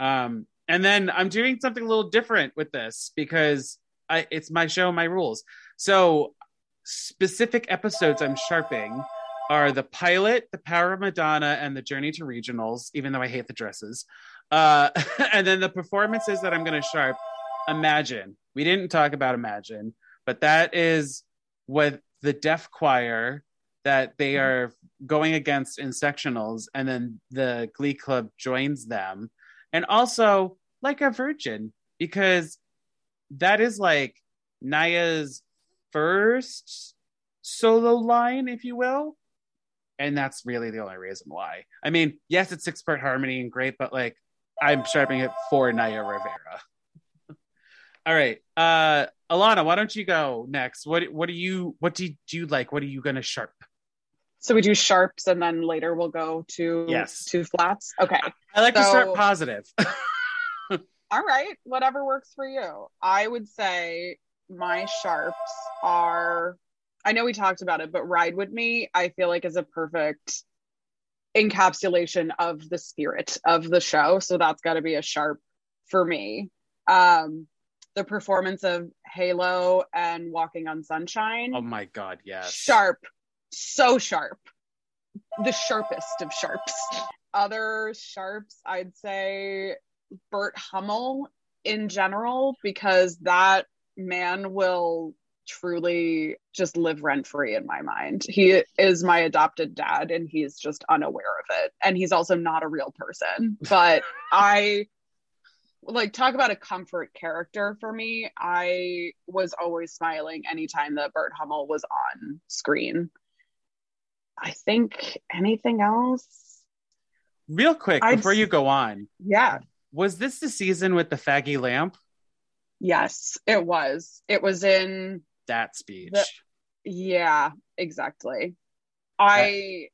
Um, and then I'm doing something a little different with this because I, it's my show, my rules. So specific episodes I'm sharping are the pilot, the Power of Madonna, and the Journey to Regionals, even though I hate the dresses. Uh, and then the performances that I'm going to sharp, Imagine. We didn't talk about Imagine, but that is with the deaf choir that they are going against in sectionals, and then the Glee Club joins them. And also, like a virgin, because that is like Naya's first solo line, if you will and that's really the only reason why. I mean, yes, it's six part harmony and great, but like I'm sharpening it for Naya Rivera. All right, uh, Alana, why don't you go next? What what do you what do you, do you like? What are you gonna sharp? So we do sharps and then later we'll go to Yes. to flats. Okay. I like to start positive. All right, whatever works for you. I would say my sharps are I know we talked about it, but Ride With Me, I feel like is a perfect encapsulation of the spirit of the show. So that's gotta be a sharp for me. Um the performance of Halo and Walking on Sunshine. oh my god, yes. Sharp. So sharp. The sharpest of sharps. Other sharps, I'd say Burt Hummel in general, because that man will truly just live rent free in my mind. He is my adopted dad and he's just unaware of it. And he's also not a real person. But I like talk about a comfort character for me. I was always smiling anytime that Burt Hummel was on screen. I think anything else? Real quick I'd before you go on, Yeah. was this the season with the faggy lamp? Yes, it was. It was in that speech. The- Yeah, exactly. I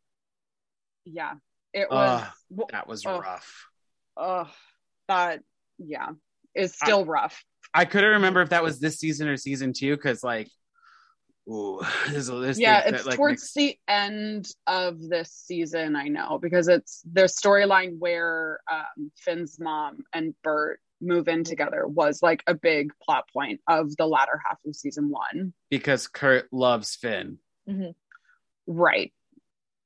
yeah, it was Ugh. that was Oh. rough. oh that yeah, is still rough. I couldn't remember if that was this season or season two because like, ooh, there's, yeah, it's that, like, towards mix- the end of this season, I know, because it's their storyline where um, Finn's mom and Burt move in together was like a big plot point of the latter half of season one. because Kurt loves Finn. Right.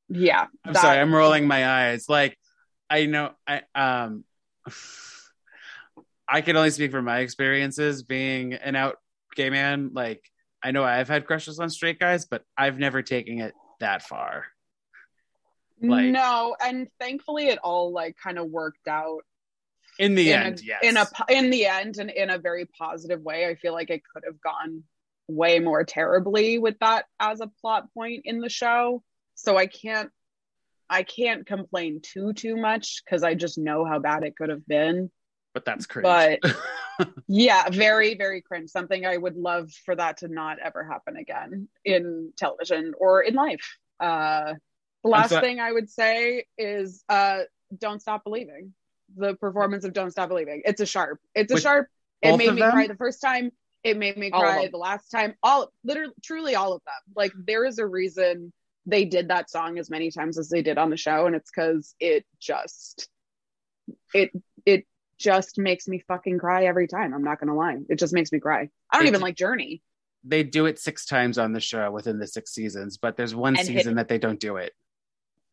Yeah. I'm that- sorry, I'm rolling my eyes. Like, I know, I um, I can only speak from my experiences being an out gay man. Like, I know I've had crushes on straight guys, but I've never taken it that far. like- no, and thankfully it all like kind of worked out In the in end, a, yes. in a in the end and in a very positive way. I feel like it could have gone way more terribly with that as a plot point in the show. So I can't I can't complain too too much because I just know how bad it could have been. but that's cringe. But yeah, very very cringe. Something I would love for that to not ever happen again in television or in life. Uh, the last so- thing I would say is uh, "Don't Stop Believing." The performance of "Don't Stop Believing." It's a sharp. It's a With sharp. It made me them? cry the first time. It made me All cry the last time. All literally, truly, all of them. Like there is a reason they did that song as many times as they did on the show, and it's because it just it it just makes me fucking cry every time. I'm not gonna lie. It just makes me cry. I don't even like Journey. they do it six times on the show within the six seasons, but there's one And hit- season that they don't do it.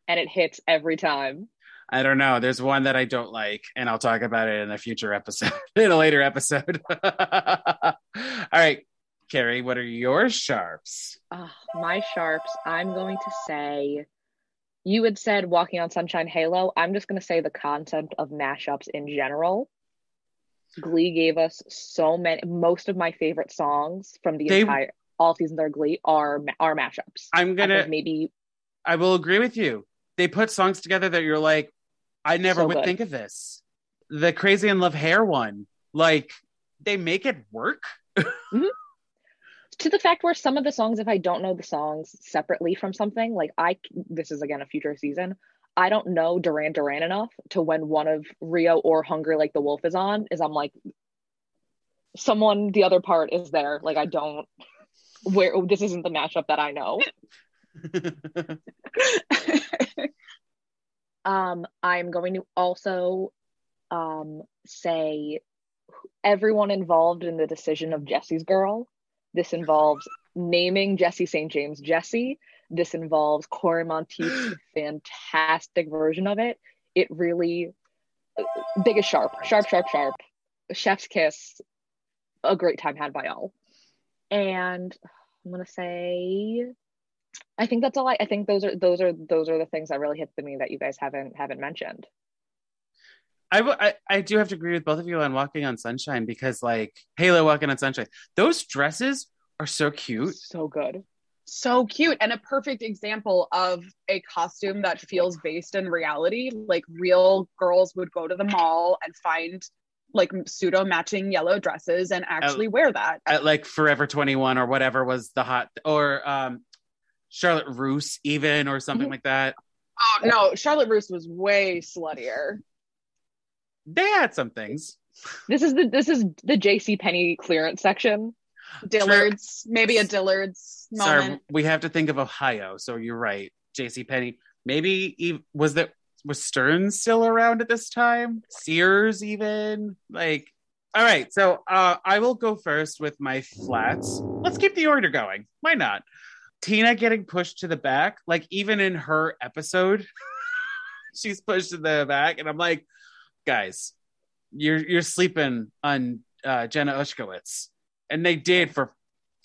and it hits every time. I don't know. There's one that I don't like, and I'll talk about it in a future episode, in a later episode. All right, Carrie, what are your sharps? Ah, my sharps, I'm going to say you had said walking on sunshine halo i'm just going to say the concept of mashups in general glee gave us so many most of my favorite songs from the They- entire all seasons of glee are are mashups I'm gonna. maybe I will agree with you. They put songs together that you're like, I never So would good. think of this. The Crazy in Love Hair one, like, they make it work. Mm-hmm. to the fact where some of the songs if i don't know the songs separately from something like i this is again a future season i don't know duran duran enough to when one of rio or hungry like the wolf is on is i'm like someone the other part is there like i don't where this isn't the mashup that i know um i'm going to also um say everyone involved in the decision of jesse's girl this involves naming Jesse St. James Jesse. This involves Cory Monteith's fantastic version of it. It really biggest sharp, sharp, sharp, sharp. Chef's kiss. A great time had by all. And I'm gonna say I think that's all I, I think those are those are those are the things that really hit the me that you guys haven't haven't mentioned. I, w- I I do have to agree with both of you on Walking on Sunshine because like Halo Walking on Sunshine, those dresses are so cute. So good. so cute and a perfect example of a costume that feels based in reality like real girls would go to the mall and find like pseudo matching yellow dresses and actually wear that At like Forever 21 or whatever was the hot or um Charlotte Russe even or something Mhm. like that. oh no charlotte russe was way sluttier They had some things. This is the this is the JC Penney clearance section. dillard's maybe a dillard's Sorry, we have to think of Ohio. So you're right. JC Penney. Maybe was that was Stearns still around at this time? Sears even? Like all right, so uh, I will go first with my flats. Let's keep the order going. Why not? Tina getting pushed to the back, like even in her episode, she's pushed to the back, and I'm like, guys, you're you're sleeping on uh, Jenna Ushkowitz, and they did for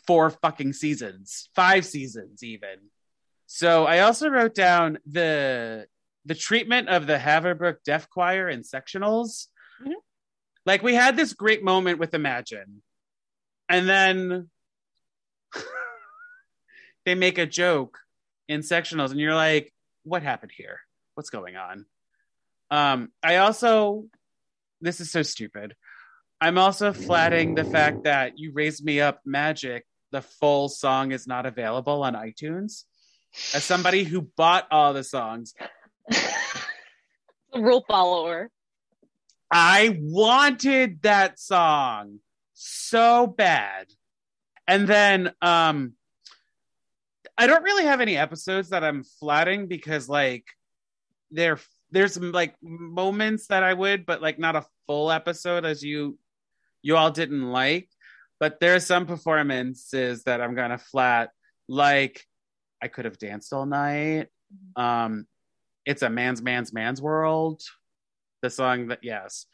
four fucking seasons, five seasons even. So I also wrote down the the treatment of the Haverbrook Deaf Choir in sectionals. Mhm. Like we had this great moment with Imagine, and then they make a joke in sectionals, and you're like, "What happened here? What's going on?" Um, I also, this is so stupid. I'm also flatting the fact that you raised me up magic the full song is not available on iTunes. As somebody who bought all the songs, rule follower. I wanted that song so bad. And then um I don't really have any episodes that I'm flatting because like there there's like moments that I would, but like not a full episode as you you all didn't like. But there are some performances that I'm gonna flat, like I could have danced all night. Um it's a man's man's man's world. The song that yes,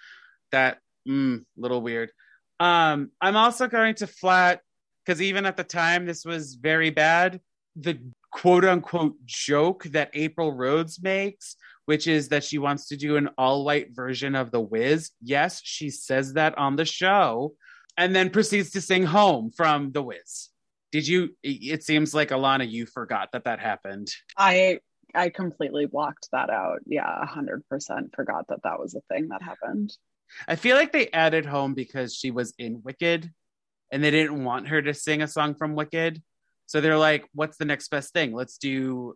that mm, little weird. Um, I'm also going to flat because even at the time this was very bad. The quote unquote joke that April Rhodes makes, which is that she wants to do an all white version of The Wiz. Yes, she says that on the show, and then proceeds to sing Home from The Wiz. Did you? It seems like Alana, you forgot that that happened. I I completely blocked that out. Yeah, hundred percent forgot that that was a thing that happened. I feel like they added Home because she was in Wicked, and they didn't want her to sing a song from Wicked. So they're like, "What's the next best thing? Let's do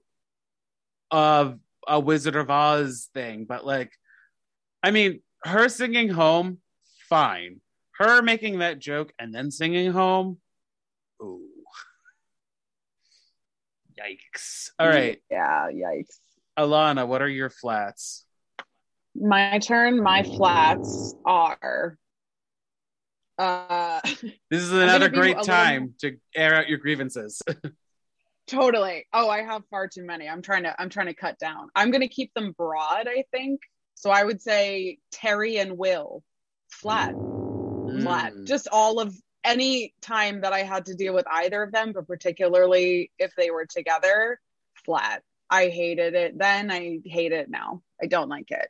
a a Wizard of Oz thing." But like, I mean, her singing Home, fine. Her making that joke and then singing Home, ooh. Yikes. All right. Yeah, yikes. Alana, what are your flats? My turn. My flats are. Uh, This is another great little- time to air out your grievances. totally. Oh, I have far too many. I'm trying to. I'm trying to cut down. I'm gonna keep them broad. I think. So I would say Terri and Will, flat, flat. Mm. Just all of any time that I had to deal with either of them, but particularly if they were together, flat. I hated it then. I hate it now. I don't like it.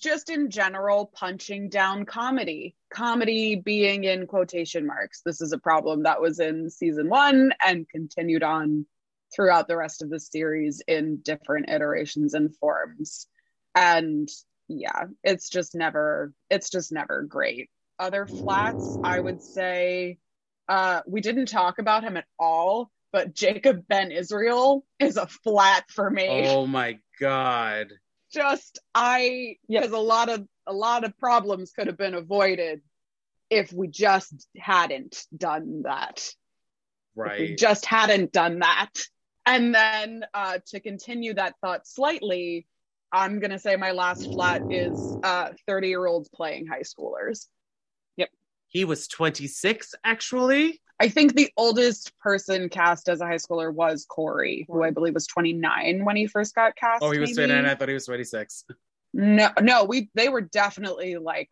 Just in general, punching down comedy. Comedy being in quotation marks. This is a problem that was in season one and continued on throughout the rest of the series in different iterations and forms. And yeah, it's just never, it's just never great. Other flats, I would say, uh, we didn't talk about him at all, but Jacob Ben Israel is a flat for me. Oh my god. Just I Yep. because a lot of a lot of problems could have been avoided if we just hadn't done that. If we Right. just hadn't done that. And then uh, to continue that thought slightly, I'm gonna say my last flat is uh, 30 year olds playing high schoolers. He was 26 actually. I think the oldest person cast as a high schooler was Cory, who I believe was 29 when he first got cast. Oh, he was maybe. 29. I thought he was 26. No, no, we they were definitely like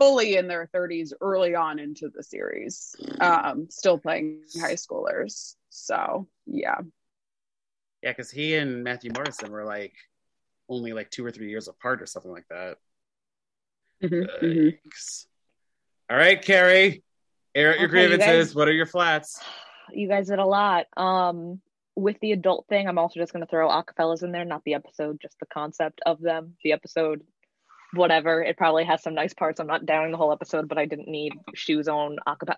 fully in their 30s early on into the series, um, still playing high schoolers. So yeah, Yeah, because he and Matthew Morrison were like only like two or three years apart or something like that. Mhm, mhm. Yikes. All right, Carrie. Air out your Okay, you grievances. guys- What are your flats? You guys did a lot. Um, with the adult thing, I'm also just gonna throw Acafellas in there, not the episode, just the concept of them. The episode, whatever. It probably has some nice parts. I'm not downing the whole episode, but I didn't need Schue's on acapella.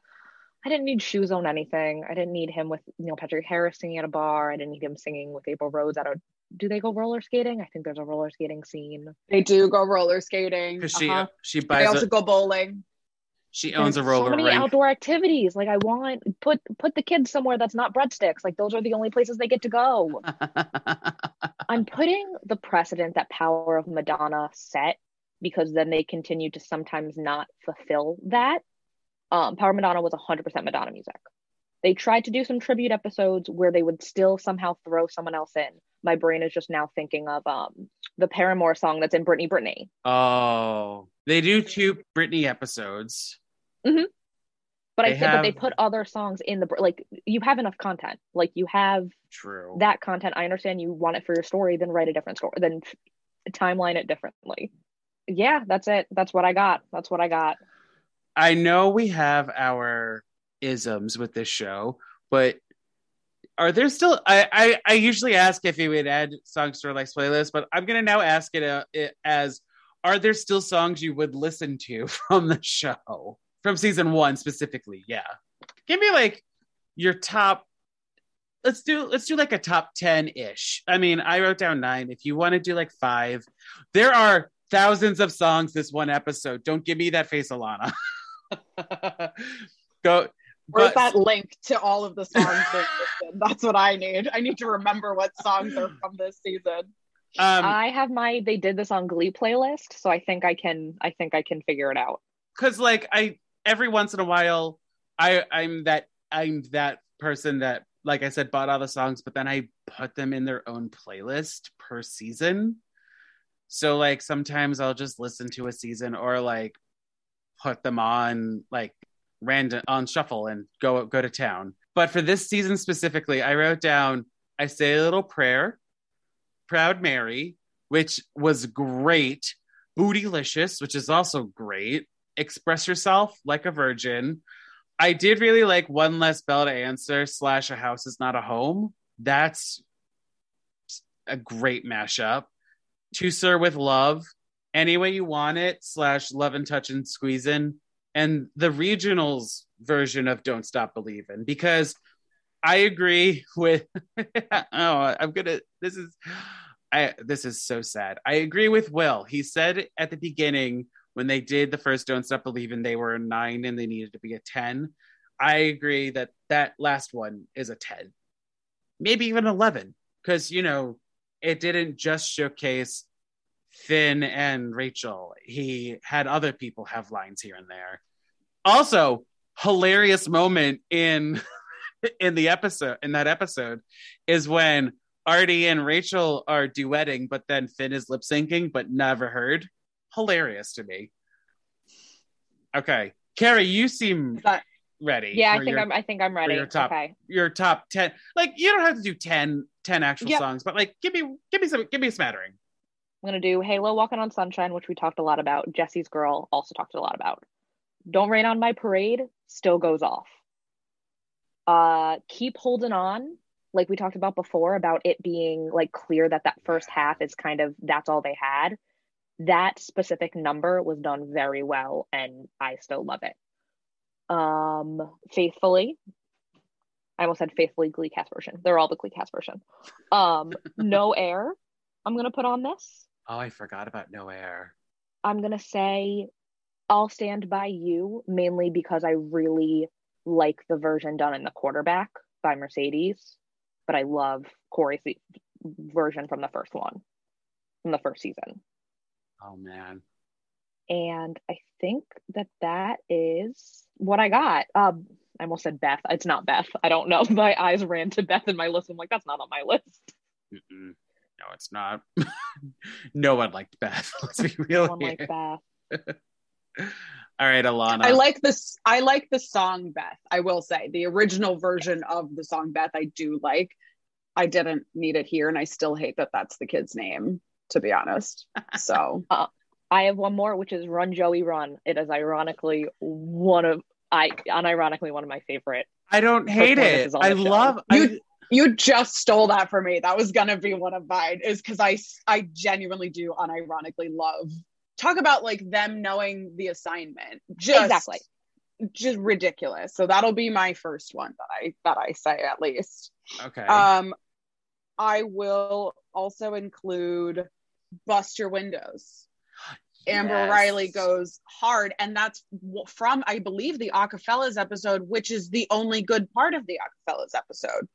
I didn't need Schue's on anything. I didn't need him with Neil Patrick Harris singing at a bar. I didn't need him singing with April Rhodes at a. Do they go roller skating? I think there's a roller skating scene. they do go roller skating. She Uh-huh. she They buys also a, go bowling. She owns a roller so many rink. outdoor activities. Like I want put put the kids somewhere that's not breadsticks. Like those are the only places they get to go. I'm putting the precedent that Power of Madonna set because then they continue to sometimes not fulfill that. Um, Power of Madonna was 100% Madonna music. They tried to do some tribute episodes where they would still somehow throw someone else in. My brain is just now thinking of um, the Paramore song that's in Britney Britney. oh, they do two Britney episodes. But I They think but they put other songs in the like you have enough content. Like you have True. that content. I understand you want it for your story, then write a different story, then timeline it differently. Yeah, that's it. That's what I got. That's what I got. I know we have our isms with this show, but are there still? I I, I usually ask if you would add songs to our like playlist, but I'm gonna now ask it, uh, it as: Are there still songs you would listen to from the show from season one specifically? Yeah, give me like your top let's do let's do like a top 10 ish. I mean, I wrote down 9. If you want to do like 5, there are thousands of songs this one episode. Don't give me that face Alana. Go Where's but- that link to all of the songs that? That's what I need. I need to remember what songs are from this season. um I have my they did this on Glee playlist, so I think I can I think I can figure it out. because like I every once in a while I I'm that I'm that person that like I said bought all the songs, but then I put them in their own playlist per season. So like sometimes I'll just listen to a season or like put them on like random on shuffle and go go to town. But for this season specifically, I wrote down I say a little prayer, Proud Mary, which was great, Bootylicious, which is also great, Express Yourself like a Virgin. I did really like One Less Bell to Answer slash A House Is Not a Home. That's a great mashup. To Sir with Love, Any Way You Want It slash Love and Touch and Squeezin', and the regionals version of Don't Stop Believin', because I agree with oh, I'm gonna this is I this is so sad. I agree with Will. He said at the beginning when they did the first Don't Stop Believin', they were a nine and they needed to be a 10. I agree that that last one is a 10, maybe even 11, because, you know, it didn't just showcase Finn and Rachel. He had other people have lines here and there. Also, hilarious moment in in the episode in that episode is when Artie and Rachel are duetting, but then Finn is lip syncing, but never heard. Hilarious to me. Okay, Carrie, you seem That- ready. Yeah, I think your, I'm I think I'm ready. your top- Okay. your top ten. Like you don't have to do 10, 10 actual Yep. songs, but like give me give me some give me a smattering. I'm gonna do Halo Walking on Sunshine, which we talked a lot about. Jesse's Girl also talked a lot about. Don't Rain on My Parade still goes off. Uh, keep holding on, like we talked about before, about it being like clear that that first half is kind of that's all they had. That specific number was done very well, and I still love it. Um, faithfully, I almost said faithfully Glee cast version. They're all the Glee cast version. Um, no air. I'm gonna put on this. Oh, I forgot about No Air. I'm gonna say I'll stand by you mainly because I really like the version done in the quarterback by Mercedes, but I love Cory's version from the first one, from the first season. Oh man. And I think that that is what I got. Um, I almost said Beth. It's not Beth. I don't know. My eyes ran to Beth in my list. I'm like, that's not on my list. Mm-mm. No, it's not. no one liked Beth. Let's be real One like here. Beth. All right, Alana. I like this. I like the song Beth. I will say the original version of the song Beth. I do like. I didn't need it here, and I still hate that that's the kid's name. To be honest, so uh, I have one more, which is Run Joey Run. It is ironically one of I unironically one of my favorite. I don't hate it. I the show. love. You- you just stole that from me. That was gonna be one of mine. Is because I I genuinely do unironically love. Talk about like them knowing the assignment. Just, Exactly. Just ridiculous. So that'll be my first one that I that I say at least. Okay. Um, I will also include Bust Your Windows. Amber Yes. Riley goes hard, and that's from I believe the Acafellas episode, which is the only good part of the Acafellas episode.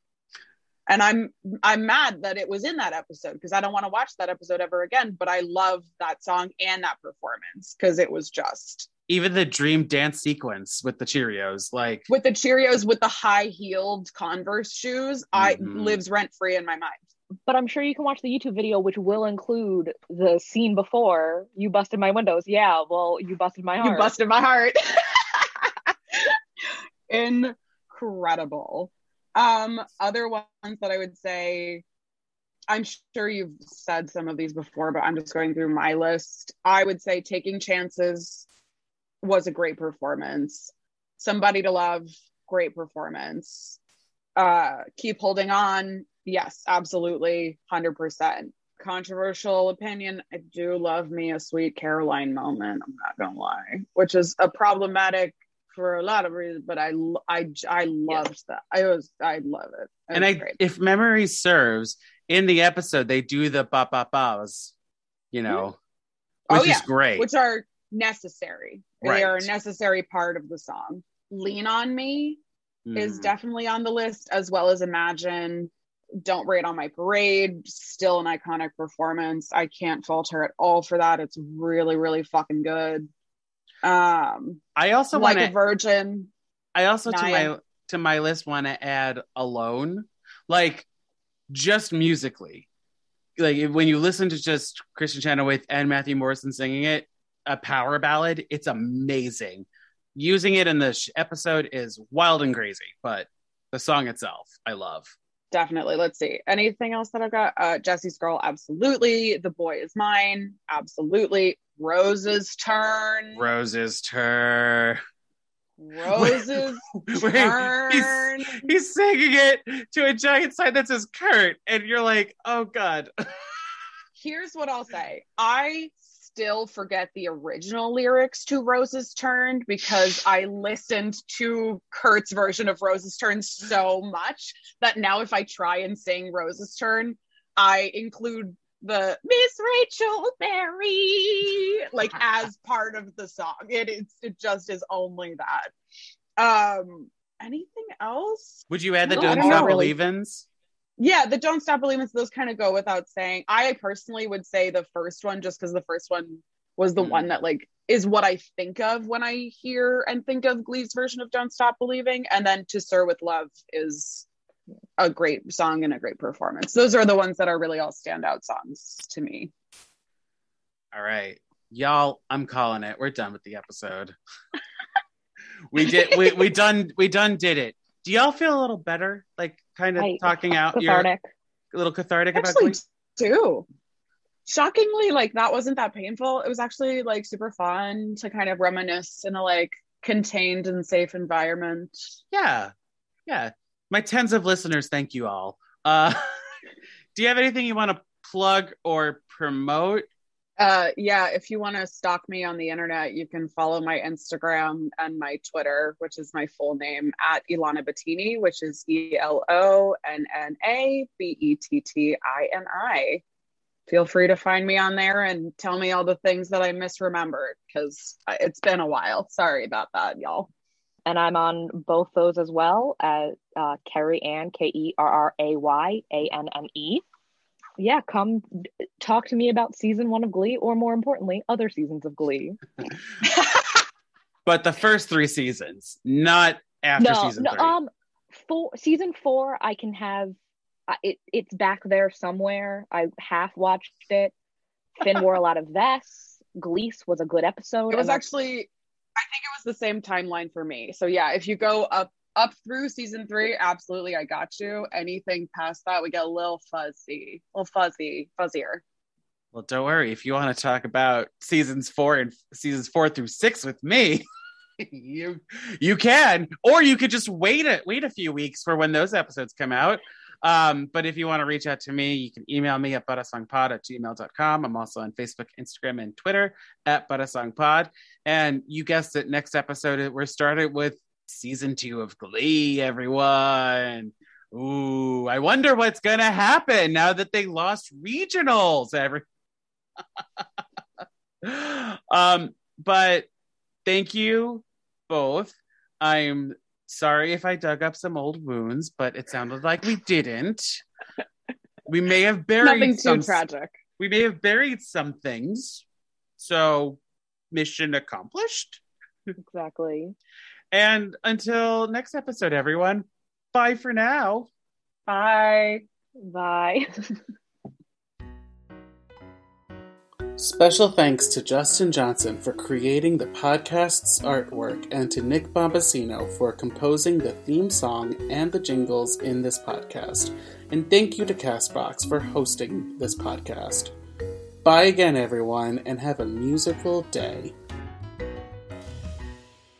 And I'm I'm mad that it was in that episode because I don't want to watch that episode ever again. But I love that song and that performance because it was just Even the dream dance sequence with the Cheerios, like with the Cheerios with the high heeled Converse shoes. I Mhm. lives rent free in my mind. But I'm sure you can watch the YouTube video, which will include the scene before you busted my windows. Yeah, well, you busted my heart. You busted my heart. Incredible. Um, other ones that I would say, I'm sure you've said some of these before, but I'm just going through my list. I would say Taking Chances was a great performance. Somebody to Love, great performance. Uh, Keep Holding On, yes, absolutely, 100%. Controversial opinion, I do love me a sweet Caroline moment, I'm not gonna lie, which is a problematic for a lot of reasons, but I I I loved that. I was I love it. It and I, great. if memory serves, in the episode they do the ba ba ba's, you know, Oh, which yeah. is great. which are necessary. They are a necessary part of the song. Lean on Me is Mm. definitely on the list, as well as Imagine. Don't Rain on My Parade, still an iconic performance. I can't fault her at all for that. It's really, really fucking good. Um, I also like want a. Virgin. I also to my to my list want to add Alone, like just musically, like when you listen to just Kristin Chenoweth and Matthew Morrison singing it, a power ballad. It's amazing. Using it in this episode is wild and crazy, but the song itself, I love. Definitely. Let's see. Anything else that I've got? Uh, Jesse's Girl, absolutely. The Boy is Mine, absolutely. Rose's Turn. Rose's turn. Rose's Wait, Turn. he's, he's singing it to a giant sign that says Kurt, and you're like, oh god. Here's what I'll say. I still forget the original lyrics to Rose's Turn because I listened to Kurt's version of Rose's Turn so much that now if I try and sing Rose's Turn, I include the Miss Rachel Berry like as part of the song. It is it just is only that. Um anything else? Would you add the No, Don't Stop know, really. Believins? Yeah, the Don't Stop Believing, those kind of go without saying. I personally would say the first one just because the first one was the Mm. one that like is what I think of when I hear and think of Glee's version of Don't Stop Believing. And then To Sir with Love is a great song and a great performance. Those are the ones that are really all standout songs to me. All right. Y'all, I'm calling it. We're done with the episode. we did we we done we done did it. Do y'all feel a little better? Like kind of I- talking out Cathartic. You're a little cathartic about Actually, Glee? too. Shockingly, like that wasn't that painful. It was actually like super fun to kind of reminisce in a like contained and safe environment. Yeah. Yeah. My tens of listeners, thank you all. Uh do you have anything you want to plug or promote? Uh, yeah, if you want to stalk me on the internet, you can follow my Instagram and my Twitter, which is my full name at Elonna Bettini, which is E L O N N A B E T T I N I. Feel free to find me on there and tell me all the things that I misremembered because it's been a while. Sorry about that, y'all. And I'm on both those as well as uh, Kerry Ann, K E R R A Y A N N E. Yeah, come talk to me about season one of Glee, or more importantly, other seasons of Glee. But the first three seasons, not after no, season no, three. um, four season four, I can have uh, it. It's back there somewhere. I half watched it. Finn wore a lot of vests. Glease was a good episode. It was actually, I think it was the same timeline for me. So yeah, if you go up up through season three, absolutely, I got you. Anything past that, we get a little fuzzy, a little fuzzy, fuzzier. Well, don't worry. If you want to talk about seasons four and seasons four through six with me, you you can, or you could just wait a wait a few weeks for when those episodes come out. Um, but if you want to reach out to me, you can email me at buttersongpod at gmail.com. I'm also on Facebook, Instagram, and Twitter at buttersongpod. And you guessed it, next episode, we're started with season two of Glee, everyone. Ooh, I wonder what's going to happen now that they lost regionals. Every um, but thank you both. I'm sorry if I dug up some old wounds, but it sounded like we didn't. We may have buried Nothing too tragic. We may have buried some things. So, mission accomplished. exactly. And until next episode, everyone. Bye for now. Bye. Bye. Special thanks to Justin Johnson for creating the podcast's artwork and to Nick Bombasino for composing the theme song and the jingles in this podcast. And thank you to Castbox for hosting this podcast. Bye again, everyone, and have a musical day.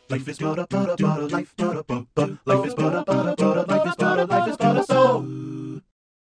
Life is but a but a but a life but a but life is but a but a but a life is but a life is but a soul.